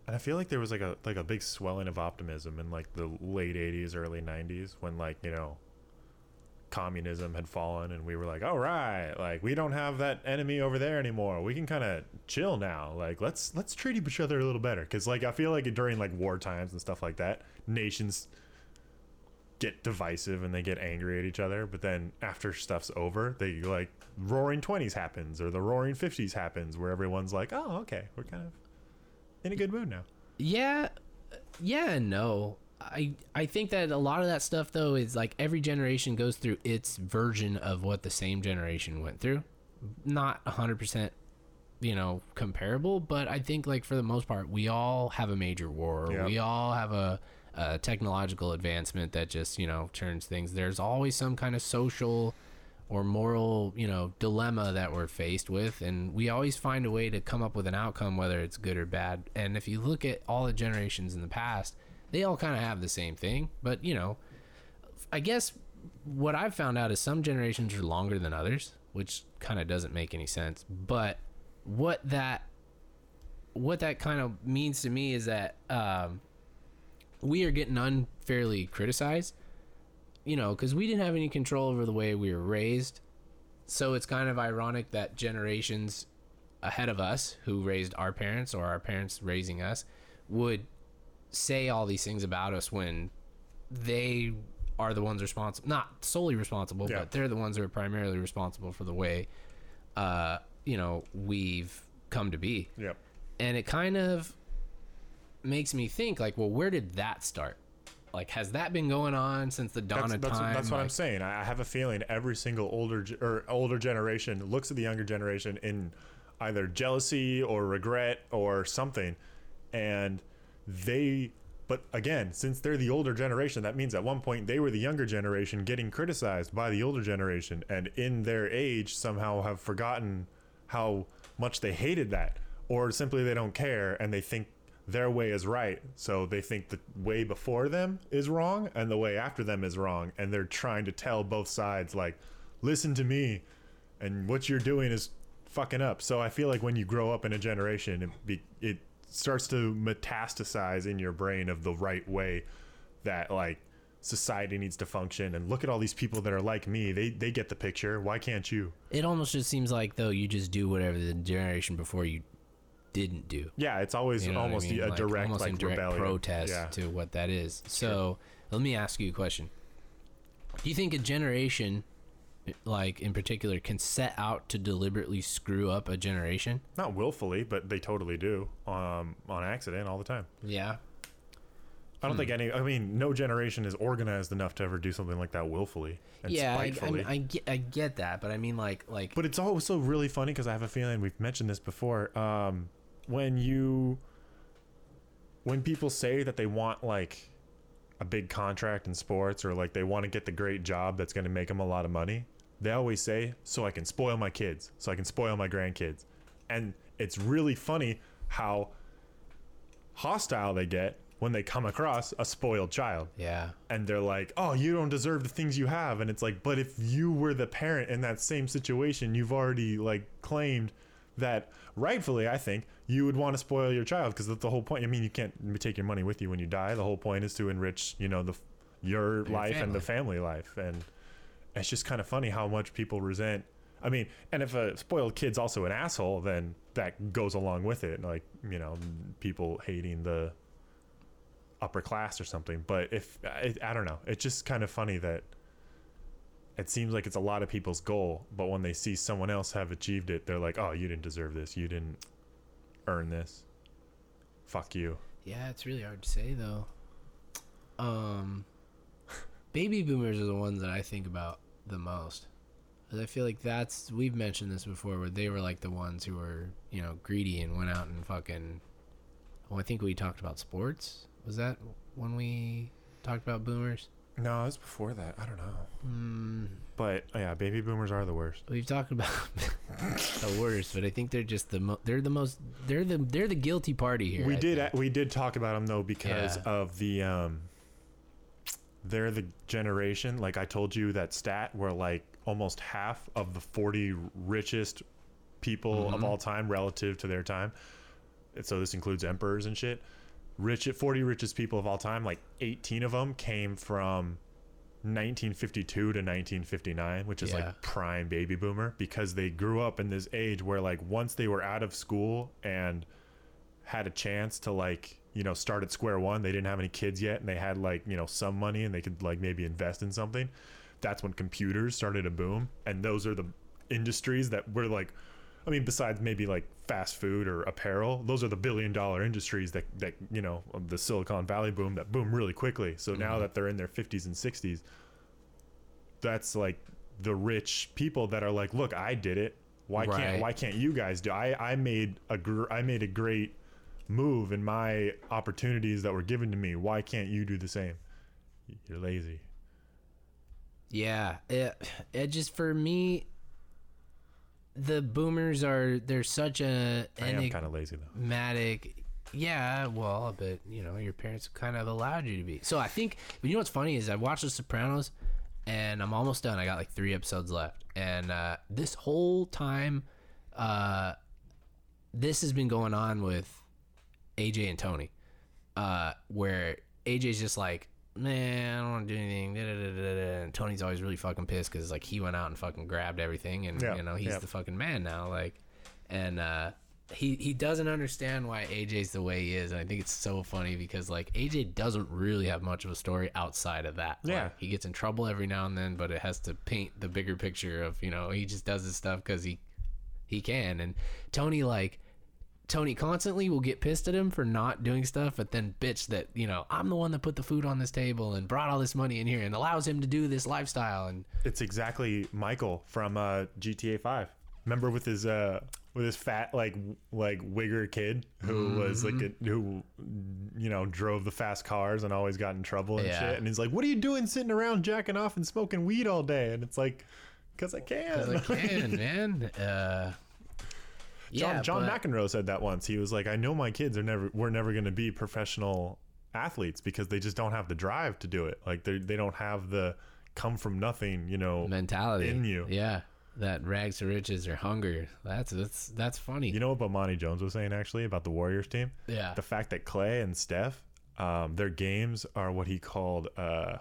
And I feel like there was like a like a big swelling of optimism in like the late '80s, early '90s when like you know communism had fallen and we were like, all right, like we don't have that enemy over there anymore. We can kind of chill now. Like let's let's treat each other a little better because like I feel like during like war times and stuff like that, nations get divisive and they get angry at each other but then after stuff's over they like roaring 20s happens or the roaring 50s happens where everyone's like oh okay we're kind of in a good mood now Yeah, yeah no. I I think that a lot of that stuff though is like every generation goes through its version of what the same generation went through. Not 100% you know comparable, but I think like for the most part we all have a major war. Yeah. We all have a, a technological advancement that just, you know, turns things. There's always some kind of social or moral, you know, dilemma that we're faced with and we always find a way to come up with an outcome whether it's good or bad. And if you look at all the generations in the past, they all kind of have the same thing, but you know, I guess what I've found out is some generations are longer than others, which kind of doesn't make any sense. But what that what that kind of means to me is that um, we are getting unfairly criticized, you know, because we didn't have any control over the way we were raised. So it's kind of ironic that generations ahead of us, who raised our parents or our parents raising us, would say all these things about us when they are the ones responsible not solely responsible Yeah. but they're the ones who are primarily responsible for the way uh you know we've come to be yep and it kind of makes me think like well where did that start like has that been going on since the dawn that's, of that's, time that's what I'm saying. I I have a feeling every single older or older generation looks at the younger generation in either jealousy or regret or something, and they. But again, since they're the older generation, that means at one point they were the younger generation getting criticized by the older generation, and in their age somehow have forgotten how much they hated that, or simply they don't care and they think their way is right. So they think the way before them is wrong and the way after them is wrong. And they're trying to tell both sides, like, listen to me. And what you're doing is fucking up. So I feel like when you grow up in a generation, it be, it starts to metastasize in your brain of the right way that like society needs to function. And look at all these people that are like me. They they get the picture. Why can't you? It almost just seems like though you just do whatever the generation before you didn't do. Yeah, it's always You know what I almost mean? a Like, direct almost like direct rebellion. protest Yeah. to what that is. So let me ask you a question: Do you think a generation, like in particular, can set out to deliberately screw up a generation? Not willfully, but they totally do. Um, on accident all the time. Yeah. I don't think any. I mean, no generation is organized enough to ever do something like that willfully and yeah, I, I, spitefully. mean, I get, I get that, but I mean, like, like, But it's also really funny because I have a feeling we've mentioned this before. Um, when you, when people say that they want like a big contract in sports or like they want to get the great job that's going to make them a lot of money, they always say, "So I can spoil my kids, so I can spoil my grandkids," and it's really funny how hostile they get when they come across a spoiled child. Yeah, and they're like, "Oh, you don't deserve the things you have." And it's like, "But if you were the parent in that same situation, you've already like claimed that rightfully, I think, you would want to spoil your child because that's the whole point. I mean, you can't take your money with you when you die. The whole point is to enrich, you know, the your life and the family life. And it's just kind of funny how much people resent I mean, and if a spoiled kid's also an asshole, then that goes along with it. Like, you know, people hating the upper class or something. But if I, I don't know, it's just kind of funny that it seems like it's a lot of people's goal, but when they see someone else have achieved it, they're like, "Oh, you didn't deserve this. You didn't earn this. Fuck you." yeah. It's really hard to say though. Um, baby boomers are the ones that I think about the most. 'Cause I feel like that's we've mentioned this before, where they were like the ones who were you know greedy and went out and fucking. Well, I think we talked about sports. Was that when we talked about boomers? No, it was before that. I don't know. Mm, But yeah, baby boomers are the worst. we've talked about the worst, but I think they're just the mo- they're the most they're the they're the guilty party here. we I did think. we did talk about them though because Yeah. of the um they're the generation like I told you that stat where like almost half of the 40 richest people of Mhm. all time relative to their time. And so this includes emperors and shit. Rich 40 richest people of all time, like 18 of them came from 1952 to 1959, which is Yeah. like prime baby boomer because they grew up in this age where like once they were out of school and had a chance to like you know start at square one they didn't have any kids yet and they had like you know some money and they could like maybe invest in something that's when computers started to boom and those are the industries that were like i mean besides maybe like fast food or apparel those are the billion dollar industries that that you know the silicon valley boom that boom really quickly. So now Mhm. that they're in their 50s and 60s that's like the rich people that are like look i did it. Why Right. can't why can't you guys do i i made a gr- i made a great move in my opportunities that were given to me. Why can't you do the same? You're lazy. Yeah, it, it just for me, the boomers are they're such a i am kind of lazy though enigmatic. Yeah, well, but you know your parents kind of allowed you to be. So I think but you know what's funny is I watched The Sopranos, and I'm almost done. I got like three episodes left, and uh, this whole time, uh, this has been going on with AJ and Tony, uh, where AJ's just like, man, I don't want to do anything. Da, da, da, da, da. And Tony's always really fucking pissed because like he went out and fucking grabbed everything, and Yeah, you know he's yeah. the fucking man now. Like, and uh, he he doesn't understand why AJ's the way he is, and I think it's so funny because like AJ doesn't really have much of a story outside of that. Like, Yeah. he gets in trouble every now and then, but it has to paint the bigger picture of you know he just does his stuff because he he can, and Tony like. Tony constantly will get pissed at him for not doing stuff, but then bitch that you know I'm the one that put the food on this table and brought all this money in here and allows him to do this lifestyle. And it's exactly michael from uh gta 5 remember with his uh with his fat like like wigger kid who was like Mm-hmm. a, who you know drove the fast cars and always got in trouble and Yeah. shit and he's like what are you doing sitting around jacking off and smoking weed all day and it's like because i can 'cause I can, man. Uh, John, yeah, John but- McEnroe said that once. He was like, "I know my kids are never, we're never going to be professional athletes because they just don't have the drive to do it. Like they, they don't have the come from nothing, you know, mentality in you. Yeah, that rags to riches or hunger. That's that's that's funny. You know what Bomani Jones was saying actually about the Warriors team? yeah. The fact that Clay and Steph, um, their games are what he called uh,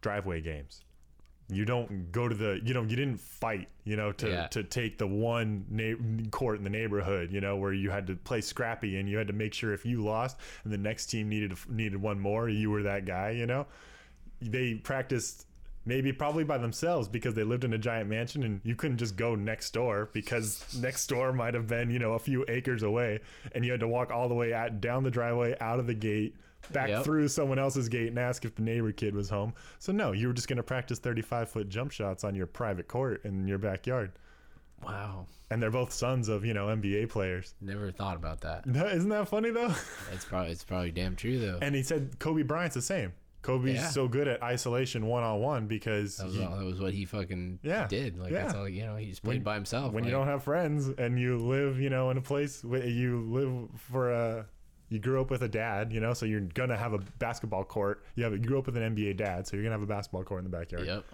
driveway games. You don't go to the, you know, you didn't fight, you know, to, Yeah. to take the one na- court in the neighborhood, you know, where you had to play scrappy and you had to make sure if you lost and the next team needed needed one more, you were that guy, you know. They practiced maybe probably by themselves because they lived in a giant mansion and you couldn't just go next door because next door might have been you know a few acres away and you had to walk all the way out down the driveway out of the gate back Yep. through someone else's gate and ask if the neighbor kid was home so no you were just going to practice 35 foot jump shots on your private court in your backyard wow. and they're both sons of you know nba players Never thought about that. isn't that funny though It's probably it's probably damn true though. and he said kobe bryant's the same kobe's Yeah. so good at isolation one-on-one because That was, he- all, that was what he fucking Yeah. did. Like that's all you know. He just played When- by himself. when you don't have friends and you live, you know, in a place where you live for a, you grew up with a dad, you know, so you're gonna have a basketball court. You have, you grew up with an NBA dad, so you're gonna have a basketball court in the backyard. Yep.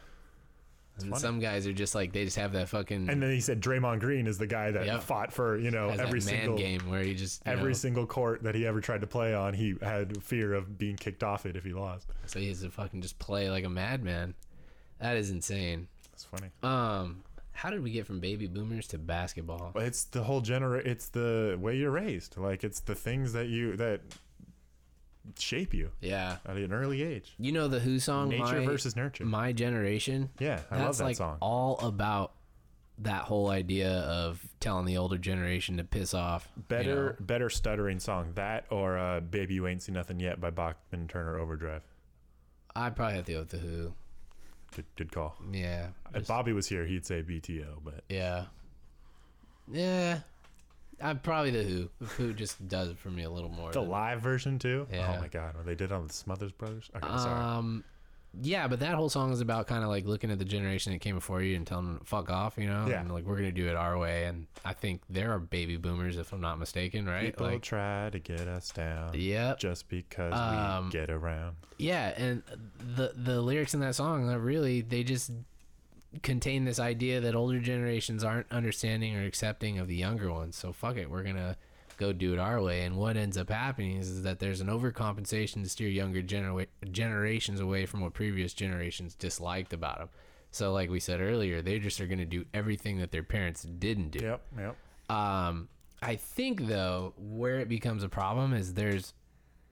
And some guys are just like they just have that fucking And then he said Draymond Green is the guy that Yep. fought for, you know, has every that man single game where he just you every know, single court that he ever tried to play on. He had fear of being kicked off it if he lost. so he has to fucking just play like a madman. That is insane. It's funny. Um, how did we get from baby boomers to basketball? It's the whole genera. It's the way you're raised. Like it's the things that you that shape you Yeah, at an early age. you know the Who song Nature My, versus nurture. My Generation. Yeah, I That's love that like song. all about that whole idea of telling the older generation to piss off. you Better, know? better stuttering song that or uh, "Baby You Ain't Seen Nothing Yet" by Bachman Turner Overdrive. I'd probably have to go with the Who. Good, good call. Yeah. If Bobby was here, he'd say BTO, but Yeah. Yeah. I'm probably the Who. The Who just does it for me a little more. the than- live version too. Yeah. Oh my god, what they did on the Smothers Brothers. Okay, sorry. Um, yeah, but that whole song is about kind of like looking at the generation that came before you and telling them to fuck off, you know? Yeah. And like, we're going to do it our way. And I think there are baby boomers, if I'm not mistaken, right? People like, try to get us down yep. just because Um, we get around. Yeah. And the, the lyrics in that song, really, they just contain this idea that older generations aren't understanding or accepting of the younger ones. So fuck it. We're going to go do it our way. And what ends up happening is, is that there's an overcompensation to steer younger genera- generations away from what previous generations disliked about them. So, like we said earlier, they just are going to do everything that their parents didn't do. Yep, yep. Um, I think though, where it becomes a problem is there's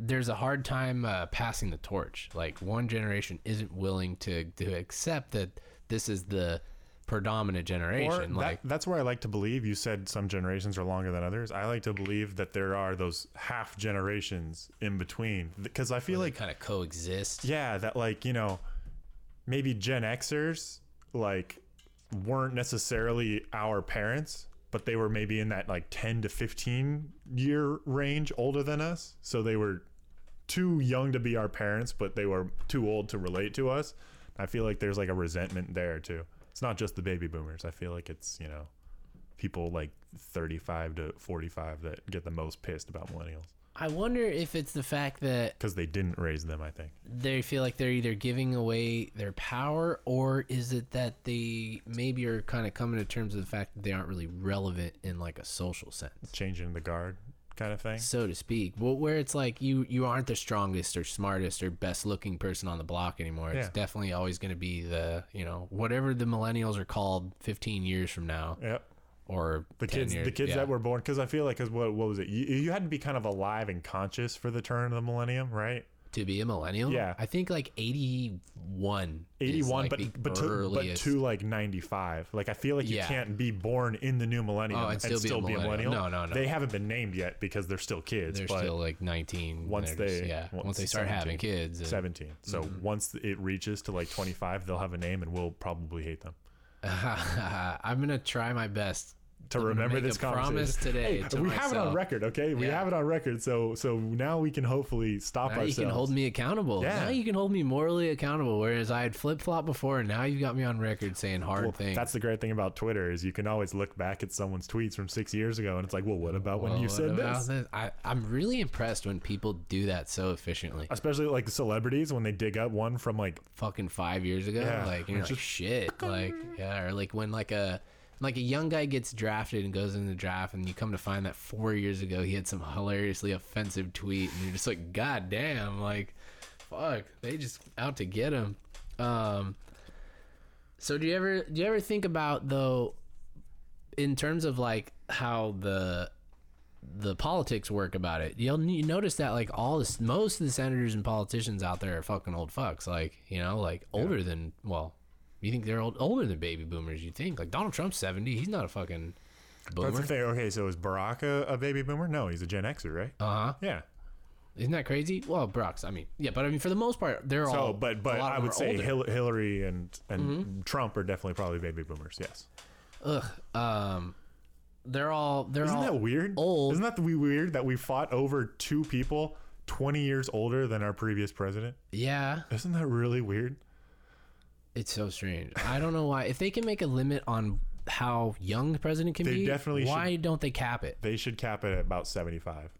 there's a hard time uh, passing the torch. Like one generation isn't willing to to accept that this is the predominant Or generation. that, like that's where I like to believe. You said some generations are longer than others. I like to believe that there are those half generations in between because I feel like kind of coexist. yeah, that like you know, maybe Gen Xers like weren't necessarily our parents, but they were maybe in that like ten to fifteen year range older than us, so they were too young to be our parents, but they were too old to relate to us. I feel like there's like a resentment there too. It's not just the baby boomers. I feel like it's you know people like 35 to 45 that get the most pissed about millennials I wonder if it's the fact that because they didn't raise them. I think. they feel like they're either giving away their power or is it that they maybe are kind of coming to terms with the fact that they aren't really relevant in like a social sense. changing the guard kind of thing. so to speak. Well, where it's like you you aren't the strongest or smartest or best looking person on the block anymore. It's Yeah. definitely always going to be the you know whatever the millennials are called 15 years from now Yep. or The kids, years, the kids yeah. that were born, because I feel like, cause what, what was it? You, you had to be kind of alive and conscious for the turn of the millennium, right? To be a millennial. Yeah. I think like 81. 81, like, but but to, but to like 95. Like I feel like you Yeah. can't be born in the new millennium Oh, and still be a millennial. No, no, no. They haven't been named yet because they're still kids. They're but still like 19. once they're just- yeah, once once they start having kids, and- 17. So Mm-hmm. once it reaches to like 25, they'll have a name and we'll probably hate them. I'm gonna try my best to gonna remember this promise conversation. today Hey, to we have it on record, okay? We Yeah. have it on record, so so now we can hopefully stop Now ourselves. you can hold me accountable. Yeah. Now you can hold me morally accountable. Whereas I had flip flop before, and now you've got me on record saying hard Well, things. that's the great thing about Twitter is you can always look back at someone's tweets from six years ago, and it's like, well, what about when you said about this? I, I'm really impressed when people do that so efficiently. Especially like the celebrities when they dig up one from like Fucking five years ago, Yeah, like you're like shit, like yeah, or like when like a like a young guy gets drafted and goes in the draft, and you come to find that four years ago he had some hilariously offensive tweet, and you're just like, god damn, like fuck, they just out to get him. Um, so do you ever do you ever think about though, in terms of like how the the politics work about it. You'll you notice that like all this, most of the senators and politicians out there are fucking old fucks. Like you know, like older than well, you think they're old, older than baby boomers? You think like Donald Trump's seventy? He's not a fucking That's boomer. the thing. Okay, so is Barack a, a baby boomer? No, he's a Gen Xer, right? Uh huh. Yeah. Isn't that crazy? Well, Barack's. I mean, yeah, but I mean, for the most part, they're all. So, but but of I would say. Mm-hmm. Hil- Hillary and and Trump are definitely probably baby boomers. Yes. Ugh. Um, they're all. They're Isn't all that weird? old. Isn't that we- weird that we fought over two people 20 years older than our previous president? Yeah, Isn't that really weird? It's so strange. I don't know why. If they can make a limit on how young the president can They be, definitely why don't they cap it? They should cap it at about 75.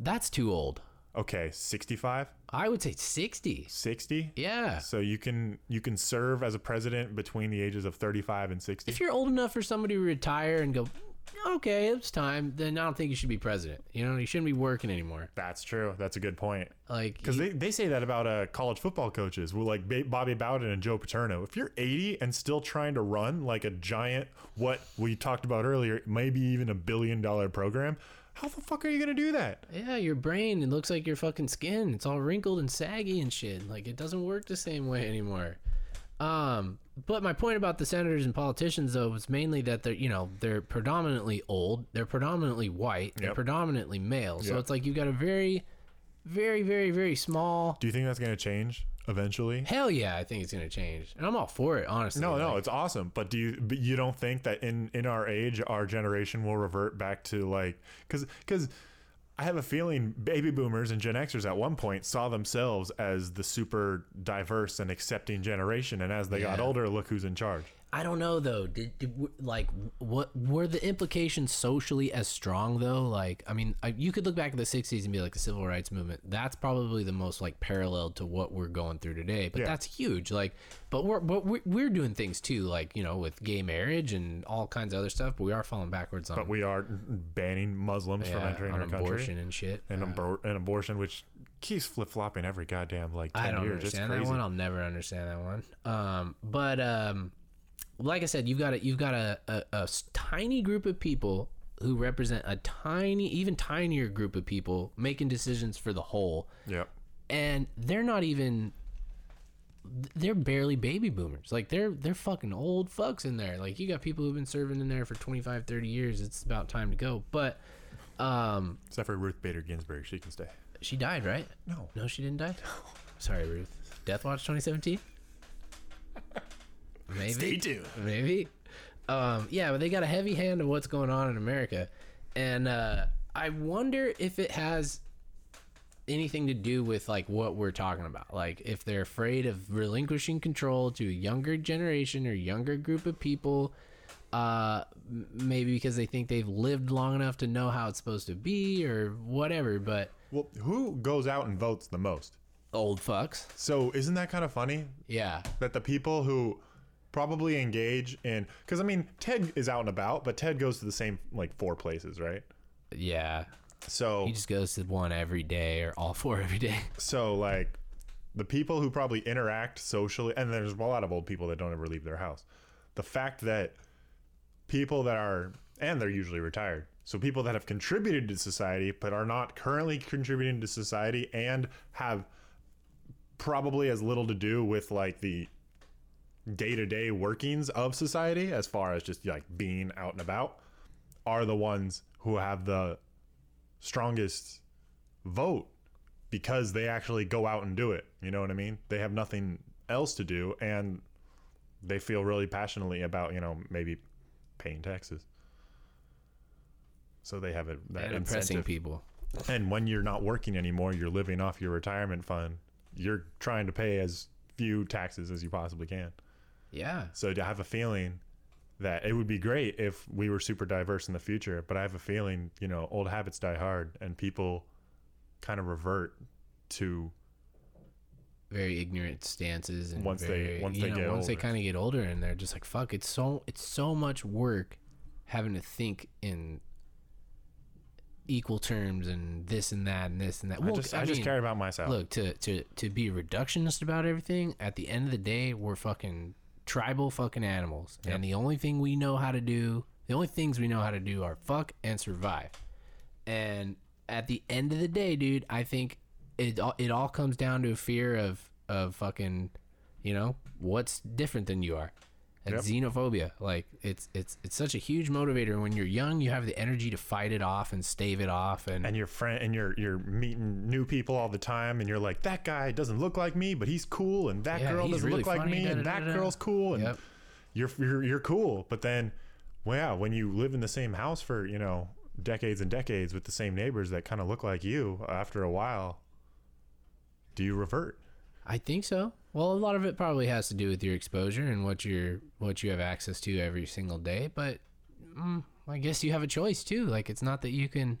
That's too old. Okay, 65, I would say 60. 60. Yeah. So you can you can serve as a president between the ages of 35 and 60. If you're old enough for somebody to retire and go, okay, it's time, then I don't think you should be president. You know, you shouldn't be working anymore. That's true. That's a good point. Like, Because they, they say that about uh, college football coaches, well, like Bobby Bowden and Joe Paterno. If you're 80 and still trying to run like a giant, what we talked about earlier, maybe even a billion dollar program, how the fuck are you going to do that? yeah, your brain, it looks like your fucking skin. It's all wrinkled and saggy and shit. Like, it doesn't work the same way anymore. Um, but my point about the senators and politicians, though, was mainly that they're, you know, they're predominantly old, they're predominantly white, they're Yep. predominantly male. So Yep. it's like you've got a very, very, very, very small. Do you think that's going to change eventually? Hell yeah, I think it's gonna change, and I'm all for it. Honestly, No, no, it's awesome. But do you but you don't think that in in our age, our generation will revert back to like because because I have a feeling baby boomers and Gen Xers at one point saw themselves as the super diverse and accepting generation, and as they got older, look who's in charge. I don't know though. Did, did like what were the implications socially as strong though? Like, I mean, I, you could look back at the '60s and be like the civil rights movement. That's probably the most like parallel to what we're going through today. But Yeah. that's huge. Like, but we're but we're, we're doing things too, like you know, with gay marriage and all kinds of other stuff. But we are falling backwards on But we are banning Muslims from entering our country abortion and shit. and, Uh, abor- and abortion, which keeps flip flopping every goddamn like ten I don't years. Understand that one. I'll never understand that one. Um, but um, like I said, you've got a you've got a, a, a tiny group of people who represent a tiny, even tinier group of people making decisions for the whole, Yep. and they're not even. They're barely baby boomers. Like they're they're fucking old fucks in there. Like you got people who've been serving in there for 25, 30 years. It's about time to go. But um, Except for Ruth Bader Ginsburg, she can stay. she died, right? No. No, she didn't die. Sorry, Ruth. Death Watch 2017. Maybe. Stay tuned. Maybe. Um, yeah, but they got a heavy hand of what's going on in America, and uh, I wonder if it has anything to do with like what we're talking about. Like if they're afraid of relinquishing control to a younger generation or younger group of people. Uh, maybe because they think they've lived long enough to know how it's supposed to be or whatever. But Well, who goes out and votes the most? old fucks. So isn't that kind of funny Yeah. that the people who probably engage in because I mean Ted is out and about, but Ted goes to the same like four places, right? Yeah. So He just goes to one every day or all four every day. so like the people who probably interact socially, and there's a lot of old people that don't ever leave their house. The fact that people that are and they're usually retired. So people that have contributed to society but are not currently contributing to society and have probably as little to do with like the day-to-day workings of society as far as just like being out and about are the ones who have the strongest vote because they actually go out and do it. You know what I mean? They have nothing else to do and they feel really passionately about, you know, maybe paying taxes. so they have a that and incentive. people. And when you're not working anymore, you're living off your retirement fund. You're trying to pay as few taxes as you possibly can. Yeah. So to have a feeling that it would be great if we were super diverse in the future, but I have a feeling, you know, old habits die hard and people kind of revert to very ignorant stances and Once they- once you they know, get once they older. kind of get older and they're just like fuck it's so it's so much work having to think in equal terms and this and that and this and that I just I, just mean, care about myself. look to to to be reductionist about everything at the end of the day we're fucking tribal fucking animals. Yep. and the only thing we know how to do the only things we know how to do are fuck and survive. And at the end of the day dude i think it all, it all comes down to a fear of of fucking you know what's different than you are and Yep. xenophobia like it's it's it's such a huge motivator when you're young you have the energy to fight it off and stave it off and, and your friend and you're you're meeting new people all the time and you're like that guy doesn't look like me but he's cool and that Yeah, girl doesn't really look like funny, me and that girl's cool and Yep. you're, you're you're cool but then well yeah when you live in the same house for you know decades and decades with the same neighbors that kind of look like you after a while do you revert I think so. Well, a lot of it probably has to do with your exposure and what you're what you have access to every single day. But mm, I guess you have a choice too. Like it's not that you can,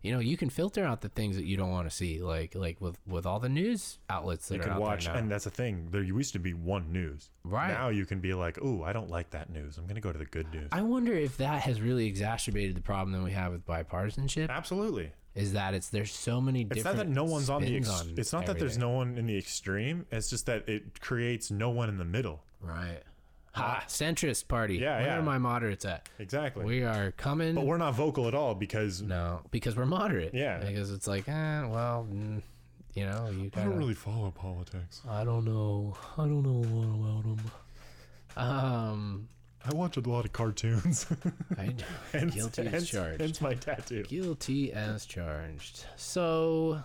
you know, you can filter out the things that you don't want to see. Like like with with all the news outlets that you are out watch there now. and that's the thing there used to be one news Right. now you can be like oh i don't like that news i'm gonna go to the good news I wonder if that has really exacerbated the problem that we have with bipartisanship. absolutely Is that it's there's so many It's different. not that no one's on the. Ex- on it's not that there's no one in the extreme. It's just that it creates no one in the middle. right. Ha, centrist party. Yeah, Where yeah. are my moderates at? Exactly. We are coming. but we're not vocal at all because No, because we're moderate. Yeah. Because it's like, eh, well, mm, you know, you I don't really follow politics. I don't know. I don't know a lot about them. Um, I watch a lot of cartoons. I hence, guilty as charged. hence my tattoo. Guilty as charged. So,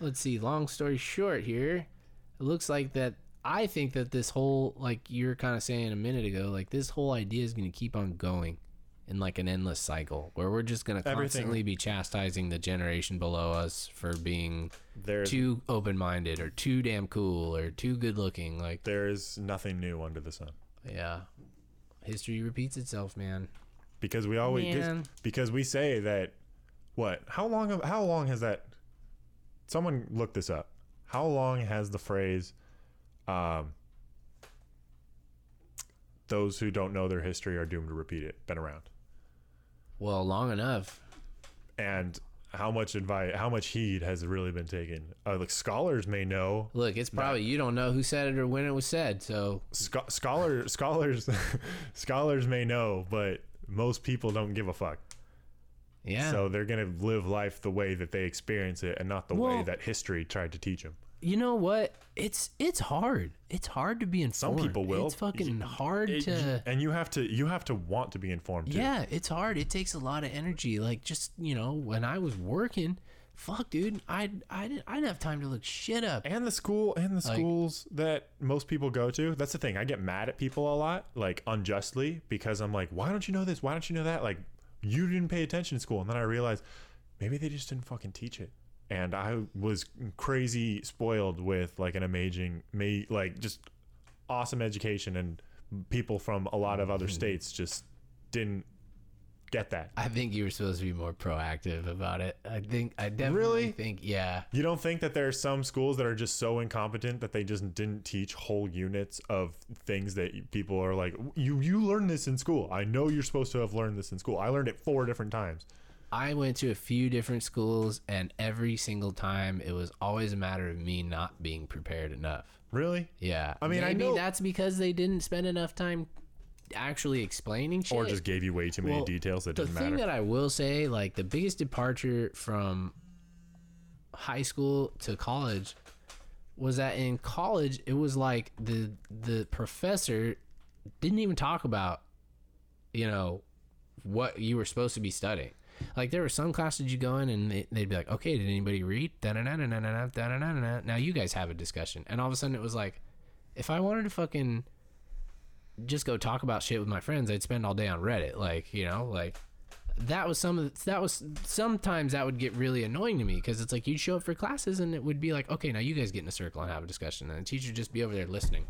let's see. Long story short, here, it looks like that. I think that this whole, like you're kind of saying a minute ago, like this whole idea is going to keep on going in like an endless cycle where we're just going to constantly be chastising the generation below us for being There's too open-minded or too damn cool or too good-looking. Like, there is nothing new under the sun yeah, history repeats itself, man. because we always 'cause- Man. because we say that what how long how long has that someone look this up how long has the phrase um those who don't know their history are doomed to repeat it been around Well, long enough. and how much advice how much heed has really been taken. Uh, like scholars may know Look, it's probably you don't know who said it or when it was said. So. Scho- scholar scholars scholars may know but most people don't give a fuck. Yeah, so they're gonna live life the way that they experience it and not the way that history tried to teach them you know what? It's it's hard. It's hard to be informed. Some people will. It's fucking hard It- to. and you have to you have to want to be informed too. Yeah, it's hard. It takes a lot of energy. Like just you know, when I was working, fuck, dude, I I didn't I didn't have time to look shit up. and the school and the Like- schools that most people go to that's the thing i get mad at people a lot like unjustly because i'm like why don't you know this why don't you know that like you didn't pay attention in school and then i realized maybe they just didn't fucking teach it and i was crazy spoiled with like an amazing may like just awesome education and people from a lot of Mm-hmm. other states just didn't get that I think you were supposed to be more proactive about it. I think I definitely Really? think yeah. You don't think that there are some schools that are just so incompetent that they just didn't teach whole units of things that people are like, you you learned this in school. I know you're supposed to have learned this in school. I learned it four different times. I went to a few different schools, and every single time it was always a matter of me not being prepared enough. Really? Yeah, I mean, I maybe know- that's because they didn't spend enough time actually explaining shit. Or just gave you way too many Well, details that didn't matter. The thing that I will say, like the biggest departure from high school to college was that in college it was like the the professor didn't even talk about you know what you were supposed to be studying. Like there were some classes you go in and they, they'd be like, "Okay, did anybody read?" Now you guys have a discussion, and all of a sudden it was like, if I wanted to fucking just go talk about shit with my friends, I'd spend all day on Reddit. Like you know, like that was some of the, that was sometimes that would get really annoying to me because it's like you'd show up for classes and it would be like, okay, now you guys get in a circle and have a discussion, and the teacher would just be over there listening,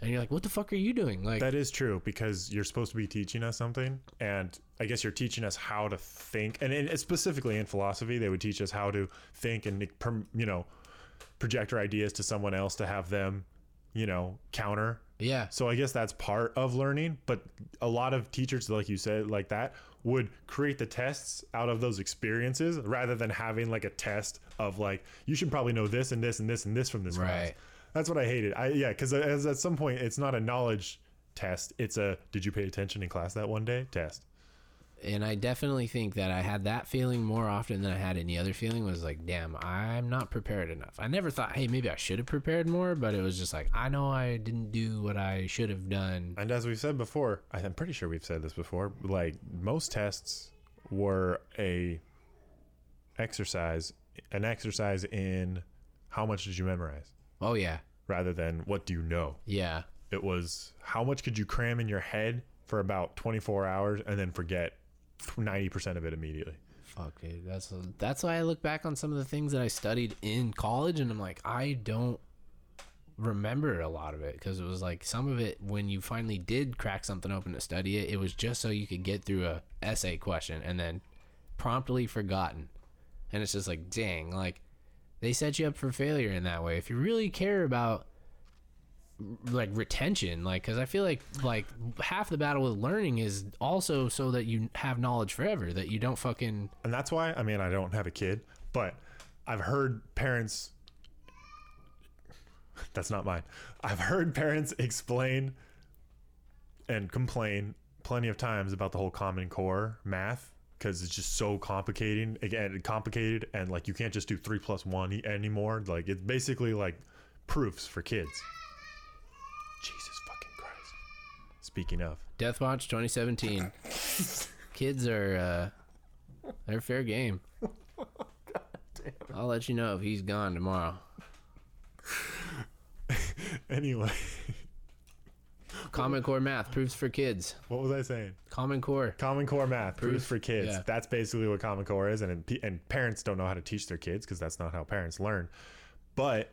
and you're like, what the fuck are you doing? Like, That is true because you're supposed to be teaching us something, and I guess you're teaching us how to think, and in, specifically in philosophy, they would teach us how to think and you know project our ideas to someone else to have them, you know, counter. yeah, So I guess that's part of learning, but a lot of teachers, like you said, like that, would create the tests out of those experiences rather than having like a test of like you should probably know this and this and this and this from this class. That's what I hated. I yeah, because as at some point it's not a knowledge test; it's a did you pay attention in class that one day test. and I definitely think that I had that feeling more often than I had any other feeling. Was like, damn, I'm not prepared enough. I never thought, hey, maybe I should have prepared more, but it was just like, I know I didn't do what I should have done. And as we've said before, I'm pretty sure we've said this before. Like most tests were a exercise, an exercise in how much did you memorize, Oh yeah, rather than what do you know. yeah. It was how much could you cram in your head for about 24 hours and then forget 90% of it immediately. Fuck, dude. That's that's why I look back on some of the things that I studied in college, and I'm like, I don't remember a lot of it because it was like some of it when you finally did crack something open to study it, it was just so you could get through a essay question and then promptly forgotten. And it's just like, dang, like they set you up for failure in that way. If you really care about like retention like because i feel like like half the battle with learning is also so that you have knowledge forever that you don't fucking And that's why, I mean, I don't have a kid, but I've heard parents. That's not mine. I've heard parents explain and complain plenty of times about the whole Common Core math because it's just so complicating. Again, complicated, and like you can't just do three plus one anymore. Like it's basically like proofs for kids. Jesus fucking Christ. Speaking of, Death Watch 2017. Kids are uh they're fair game. I'll let you know if he's gone tomorrow. anyway, Common Core math proofs for kids. what was I saying? Common Core. Common Core math, proofs Proof, for kids. yeah. That's basically what Common Core is, and and parents don't know how to teach their kids because that's not how parents learn. But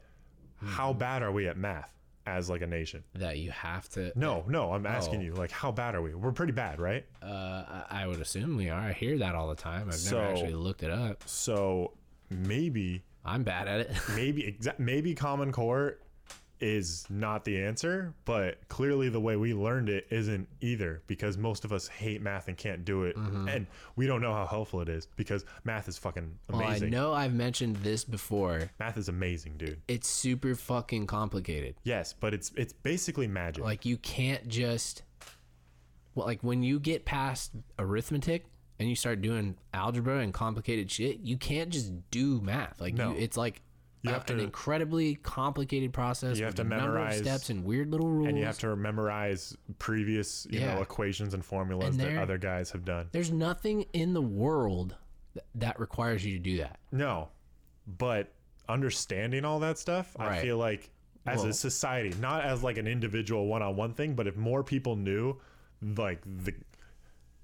how Hmm. bad are we at math as like a nation? That you have to. No, no, I'm asking Oh. you, like, how bad are we? We're pretty bad, right? Uh, I I would assume we are. I hear that all the time. I've So- never actually looked it up. So maybe, I'm bad at it. maybe, exa- maybe Common Core is not the answer, but clearly the way we learned it isn't either because most of us hate math and can't do it, mm-hmm. and we don't know how helpful it is because math is fucking oh, amazing. well, I know I've mentioned this before. Math is amazing, dude. It's super fucking complicated. Yes, but it's it's basically magic. Like you can't just well, like when you get past arithmetic and you start doing algebra and complicated shit, you can't just do math. Like No. you, it's like You have an to- incredibly complicated process. You have to a number of memorize- steps and weird little rules. and you have to memorize previous, you Yeah. know, equations and formulas And that other guys have done. There's nothing in the world th- that requires you to do that. No, but understanding all that stuff, I feel like as a society, not as like an individual one-on-one thing, but if more people knew like the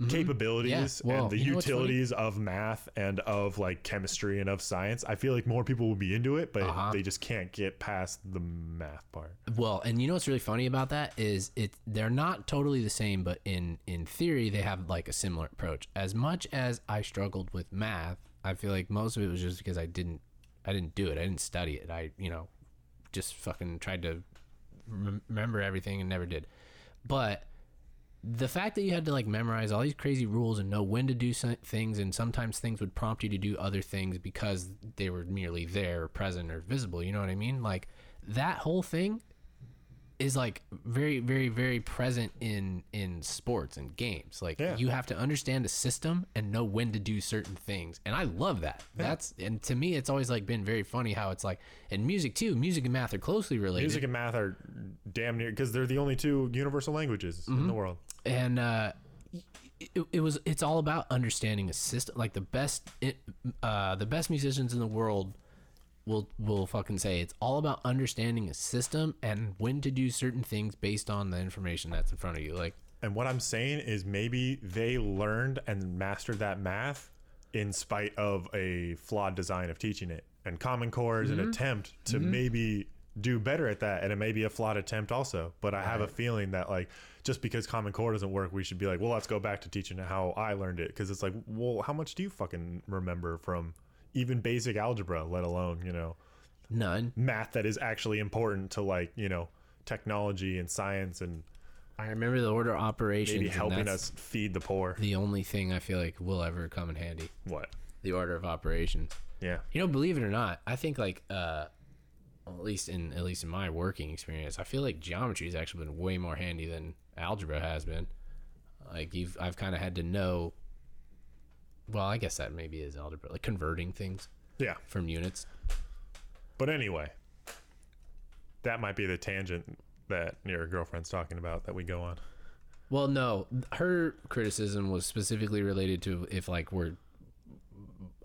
capabilities Mm-hmm. Yeah. Well, and the you know what's funny? utilities of math and of like chemistry and of science, I feel like more people will be into it, but Uh-huh. they just can't get past the math part. Well, and you know what's really funny about that is it they're not totally the same, but in in theory they have like a similar approach. As much as I struggled with math, I feel like most of it was just because I didn't I didn't do it. I didn't study it. I you know just fucking tried to rem- remember everything and never did. But the fact that you had to like memorize all these crazy rules and know when to do things and sometimes things would prompt you to do other things because they were merely there present or visible you know what i mean? Like that whole thing is like very very very present in in sports and games like Yeah. you have to understand a system and know when to do certain things and i love that that's and to me it's always like been very funny how it's like and music too music and math are closely related Music and math are damn near because they're the only two universal languages in Mm-hmm. the world. and uh it, it was it's all about understanding a system like the best it, uh the best musicians in the world will will fucking say it's all about understanding a system and when to do certain things based on the information that's in front of you like And what I'm saying is maybe they learned and mastered that math in spite of a flawed design of teaching it. And Common Core is an mm-hmm. attempt to mm-hmm. maybe do better at that. And it may be a flawed attempt also. But I have a feeling that, like, just because Common Core doesn't work, we should be like, well, let's go back to teaching it how I learned it. Because it's like, well, how much do you fucking remember from even basic algebra, let alone, you know, None. math that is actually important to, like, you know, technology and science and I remember the order of operations. maybe helping us feed the poor. The only thing I feel like will ever come in handy. What? The order of operations. Yeah. You know, believe it or not, I think like uh well, at least in at least in my working experience, I feel like geometry has actually been way more handy than algebra has been. Like you've I've kind of had to know well, I guess that maybe is algebra, like converting things Yeah. from units. But anyway, that might be the tangent that your girlfriend's talking about that we go on. Well, no, her criticism was specifically related to if like we're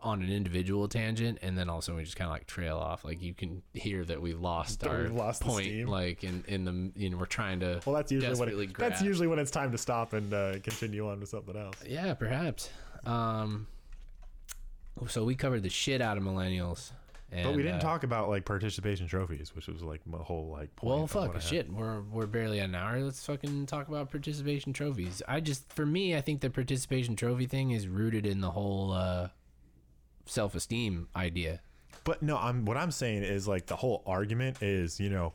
on an individual tangent, and then also we just kind of like trail off. Like you can hear that we've lost That our we've lost the point. Like in in the you know we're trying to. Well, that's usually when desperately it, that's usually when it's time to stop and uh, continue on to something else. Yeah, perhaps. Um, so we covered the shit out of millennials. And, But we didn't uh, talk about like participation trophies, which was like my whole like. Point Well, fuck what I had. shit. We're we're barely an hour. Let's fucking talk about participation trophies. I just for me, I think the participation trophy thing is rooted in the whole uh, self esteem idea. But no, I'm what I'm saying is like the whole argument is you know,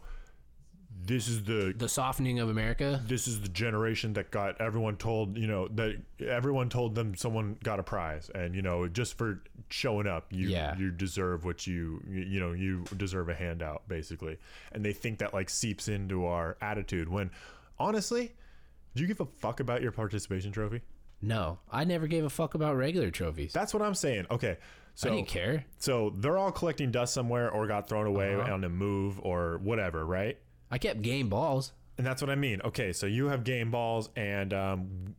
this is the The softening of America. this is the generation that got everyone told you know that everyone told them someone got a prize and you know just for showing up you Yeah. you deserve what you you know you deserve a handout basically and they think that like seeps into our attitude when honestly do you give a fuck about your participation trophy No, I never gave a fuck about regular trophies. that's what i'm saying okay I so didn't care. so they're all collecting dust somewhere or got thrown away Uh-huh. on a move or whatever right I kept game balls. and that's what i mean okay so you have game balls and um,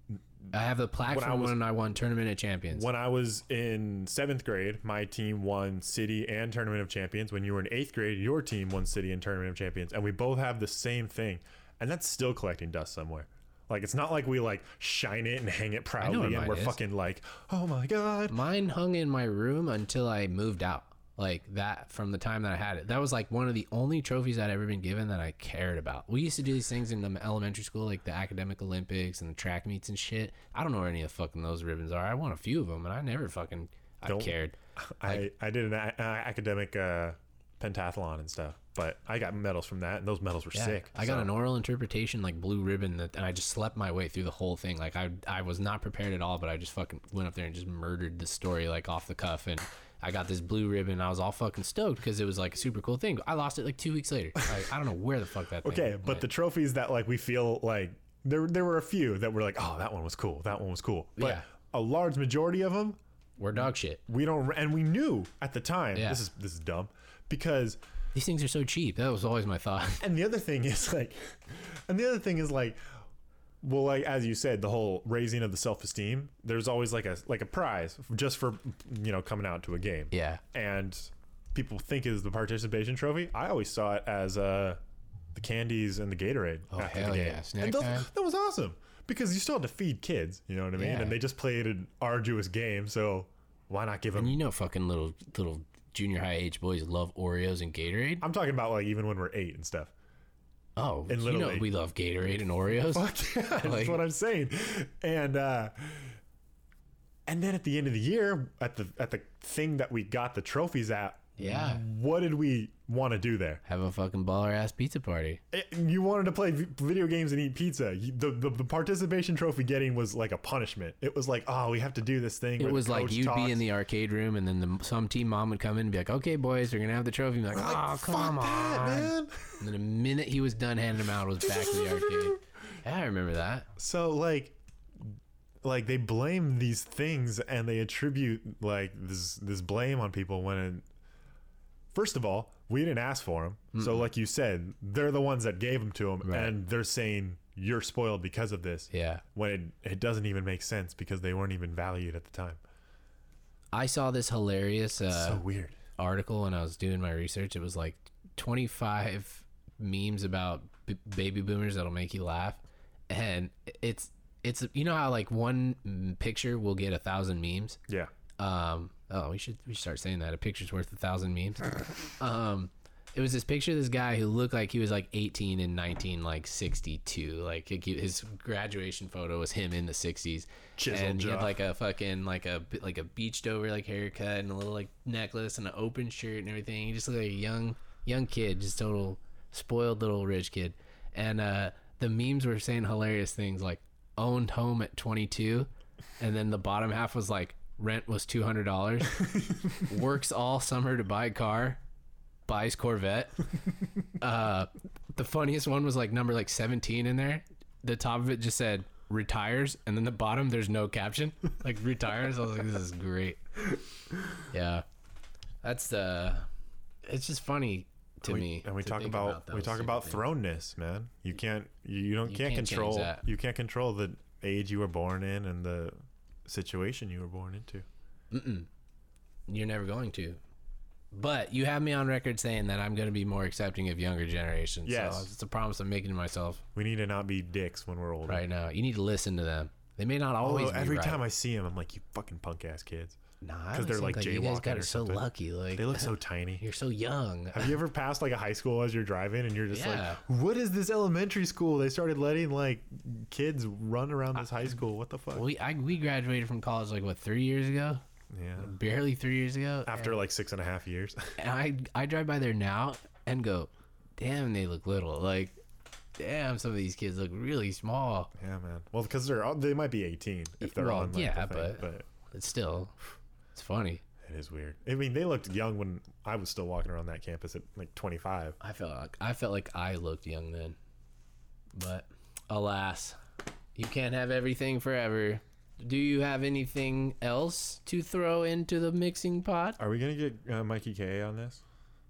I have the plaque When I from was- when I won tournament of champions. When I was in seventh grade, my team won city and tournament of champions. When you were in eighth grade, your team won city and tournament of champions, and we both have the same thing, and that's still collecting dust somewhere. Like it's not like we like shine it and hang it proudly, and we're is. fucking like, oh my god. Mine hung in my room until I moved out. Like that from the time that I had it. That was like one of the only trophies I'd ever been given that I cared about. We used to do these things in the elementary school, like the academic Olympics and the track meets and shit. I don't know where any of the fucking those ribbons are. I won a few of them, and I never fucking I Don't- cared. I I did an a- academic uh, pentathlon and stuff, but I got medals from that, and those medals were Yeah. sick. I got an oral interpretation like blue ribbon that, and I just slept my way through the whole thing. Like I, I was not prepared at all, but I just fucking went up there and just murdered the story like off the cuff. And I got this blue ribbon. I was all fucking stoked because it was like a super cool thing. I lost it like two weeks later. Like, I don't know where the fuck that. Thing Okay, but went. the trophies that like we feel like there there were a few that were like, oh, that one was cool, that one was cool, but Yeah. a large majority of them we're dog shit. we don't and we knew at the time Yeah. this is this is dumb because These things are so cheap. That was always my thought. and the other thing is like and the other thing is like well like as you said the whole raising of the self-esteem there's always like a like a prize just for you know coming out to a game yeah. and people think is the participation trophy i always saw it as uh the candies and the gatorade Oh, after hell the game yeah. Snack and those- time. that was awesome because you still had to feed kids you know what i mean Yeah. and they just played an arduous game so why not give them And you know, fucking little little junior high age boys love Oreos and Gatorade. i'm talking about like even when we're eight and stuff Oh, in you know League. we love Gatorade and Oreos. Fuck yeah, that's what I'm saying. And uh and then at the end of the year, at the at the thing that we got the trophies at, Yeah. what did we want to do there? Have a fucking baller ass pizza party. It- you wanted to play video games and eat pizza. You, the, the the participation trophy getting was like a punishment. It was like, oh, we have to do this thing. It was like you'd talks. be in the arcade room, and then the, some team mom would come in and be like, "Okay, boys, we're gonna have the trophy." And be like, Like, "Oh, come that, on!" man. And then the minute he was done handing them out, it was back to the arcade. Yeah, I remember that. So like like they blame these things and they attribute like this this blame on people when it, first of all we didn't ask for them so like you said they're the ones that gave them to him, Right. and they're saying you're spoiled because of this Yeah, when it, it doesn't even make sense because they weren't even valued at the time I saw this hilarious uh, so weird article when I was doing my research. It was like 25 memes about b- baby boomers that'll make you laugh, and it's it's you know how like one picture will get a thousand memes. Yeah. Um, oh, we should we should start saying that a picture's worth a thousand memes. um, it was this picture of this guy who looked like he was like 18 in 19 like 62. Like his graduation photo was him in the 60s, Chiseled and he had like a fucking like a like a beached over like haircut and a little like necklace and an open shirt and everything. He just looked like a young young kid, just total spoiled little rich kid. And uh, the memes were saying hilarious things like owned home at 22, and then the bottom half was like rent was two hundred dollars, works all summer to buy car, buys Corvette. Uh, the funniest one was like number like 17 in there. The top of it just said retires, and then the bottom there's no caption, like retires. I was like, this is great. Yeah, that's the. It's just funny to we, me. and we talk think about, we talk about things. thrownness, man. You can't you, you don't You can't, can't control you can't control the age you were born in and the situation you were born into. Mm-mm. You're never going to. But you have me on record saying that I'm going to be more accepting of younger generations. Yes. So it's a promise I'm making to myself We need to not be dicks when we're older. right now. You need to listen to them. They may not always Although be every right. time I see them, I'm like, you fucking punk ass kids. Nah, I 'cause always they're, think, like, you guys got or so something. lucky. Like They look so tiny. you're so young. Have you ever passed like a high school as you're driving and you're just Yeah. like, what is this elementary school? They started letting like kids run around this high school. What the fuck? we I, we graduated from college like what three years ago, yeah. barely three years ago. After like six and a half years. and I I drive by there now and go, damn, they look little. Like, damn, some of these kids look really small. yeah, man. Well, because they're all- they might be 18 if they're Well, on like, yeah, the thing, but- but But still, it's funny. it is weird. I mean, they looked young when I was still walking around that campus at like 25. I felt like I felt like I looked young then, but alas, you can't have everything forever. Do you have anything else to throw into the mixing pot Are we gonna get uh, Mikey K on this?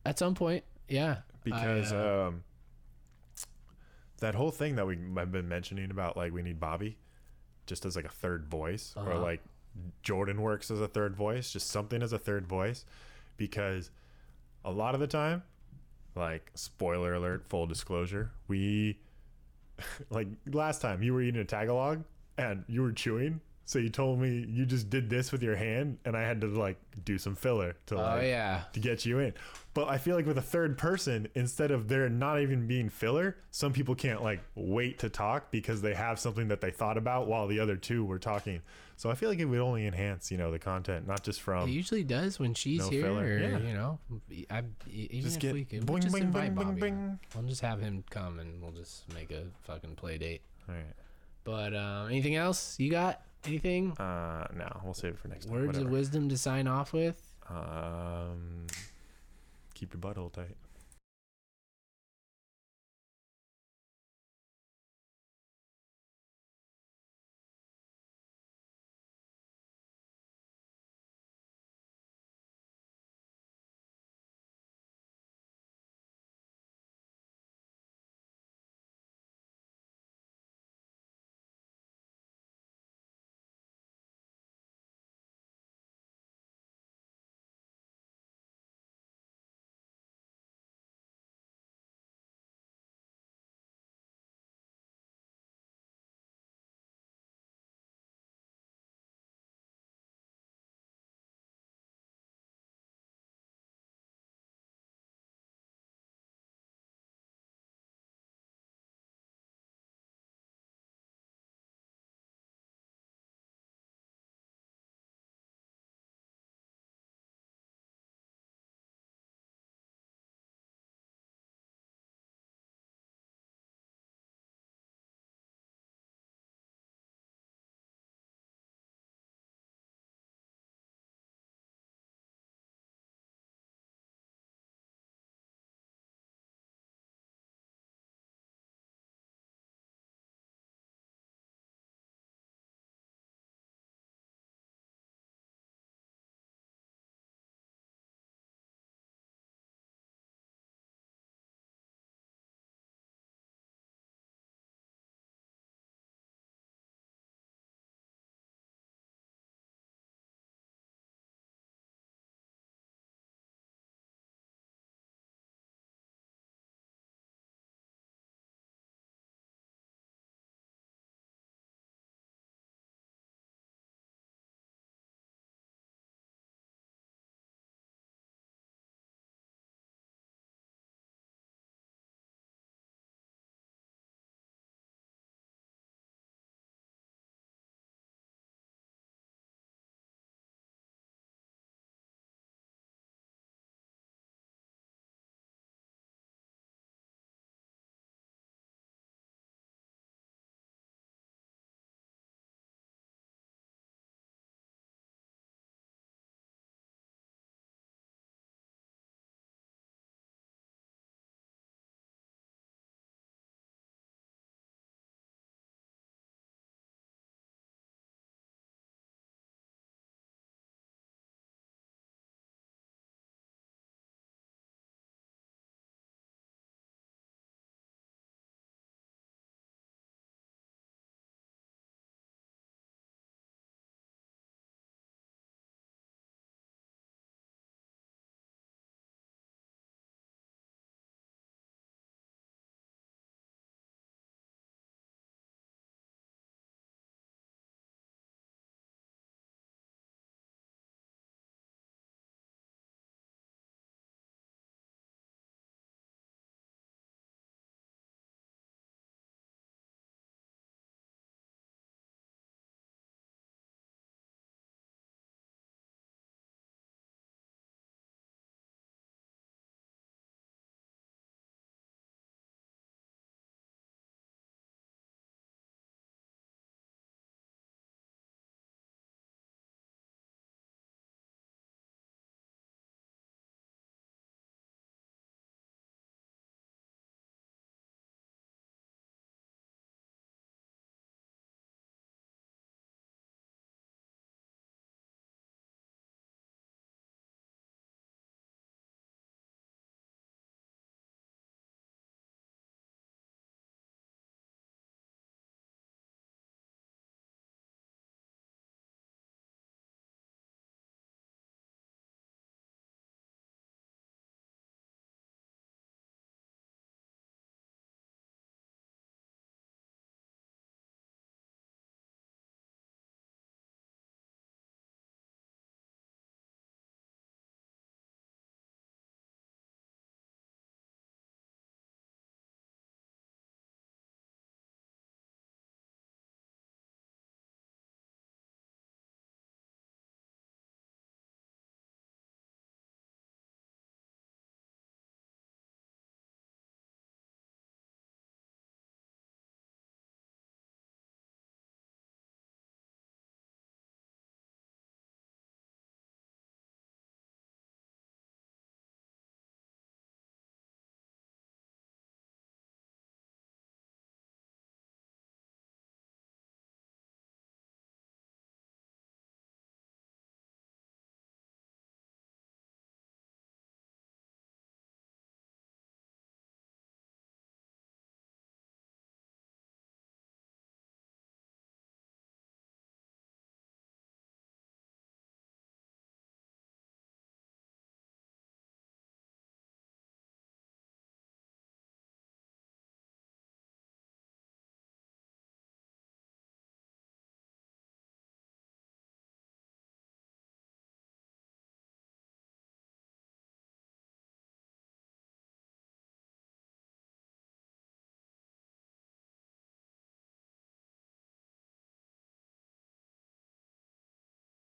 at some point? Yeah, Because I, uh, um, that whole thing that we have been mentioning about like we need Bobby just as like a third voice, or Uh-huh. like Jordan works as a third voice, just something as a third voice, because a lot of the time, like spoiler alert, full disclosure, we like last time you were eating a Tagalong and you were chewing. So you told me you just did this with your hand, and I had to like do some filler to oh yeah, to get you in. But I feel like with a third person, instead of there not even being filler, some people can't like wait to talk because they have something that they thought about while the other two were talking. So I feel like it would only enhance, you know, the content, not just from. it usually does when she's no here. filler, Or, yeah. You know, I, even Just if get we could, boing, we'll just boing, invite boing, boing, Bobby. boing. We'll just have him come and we'll just make a fucking play date. All right. But um, anything else you got? Anything? Uh, no, we'll save it for next time. Words of wisdom to sign off with? Um, keep your butthole tight.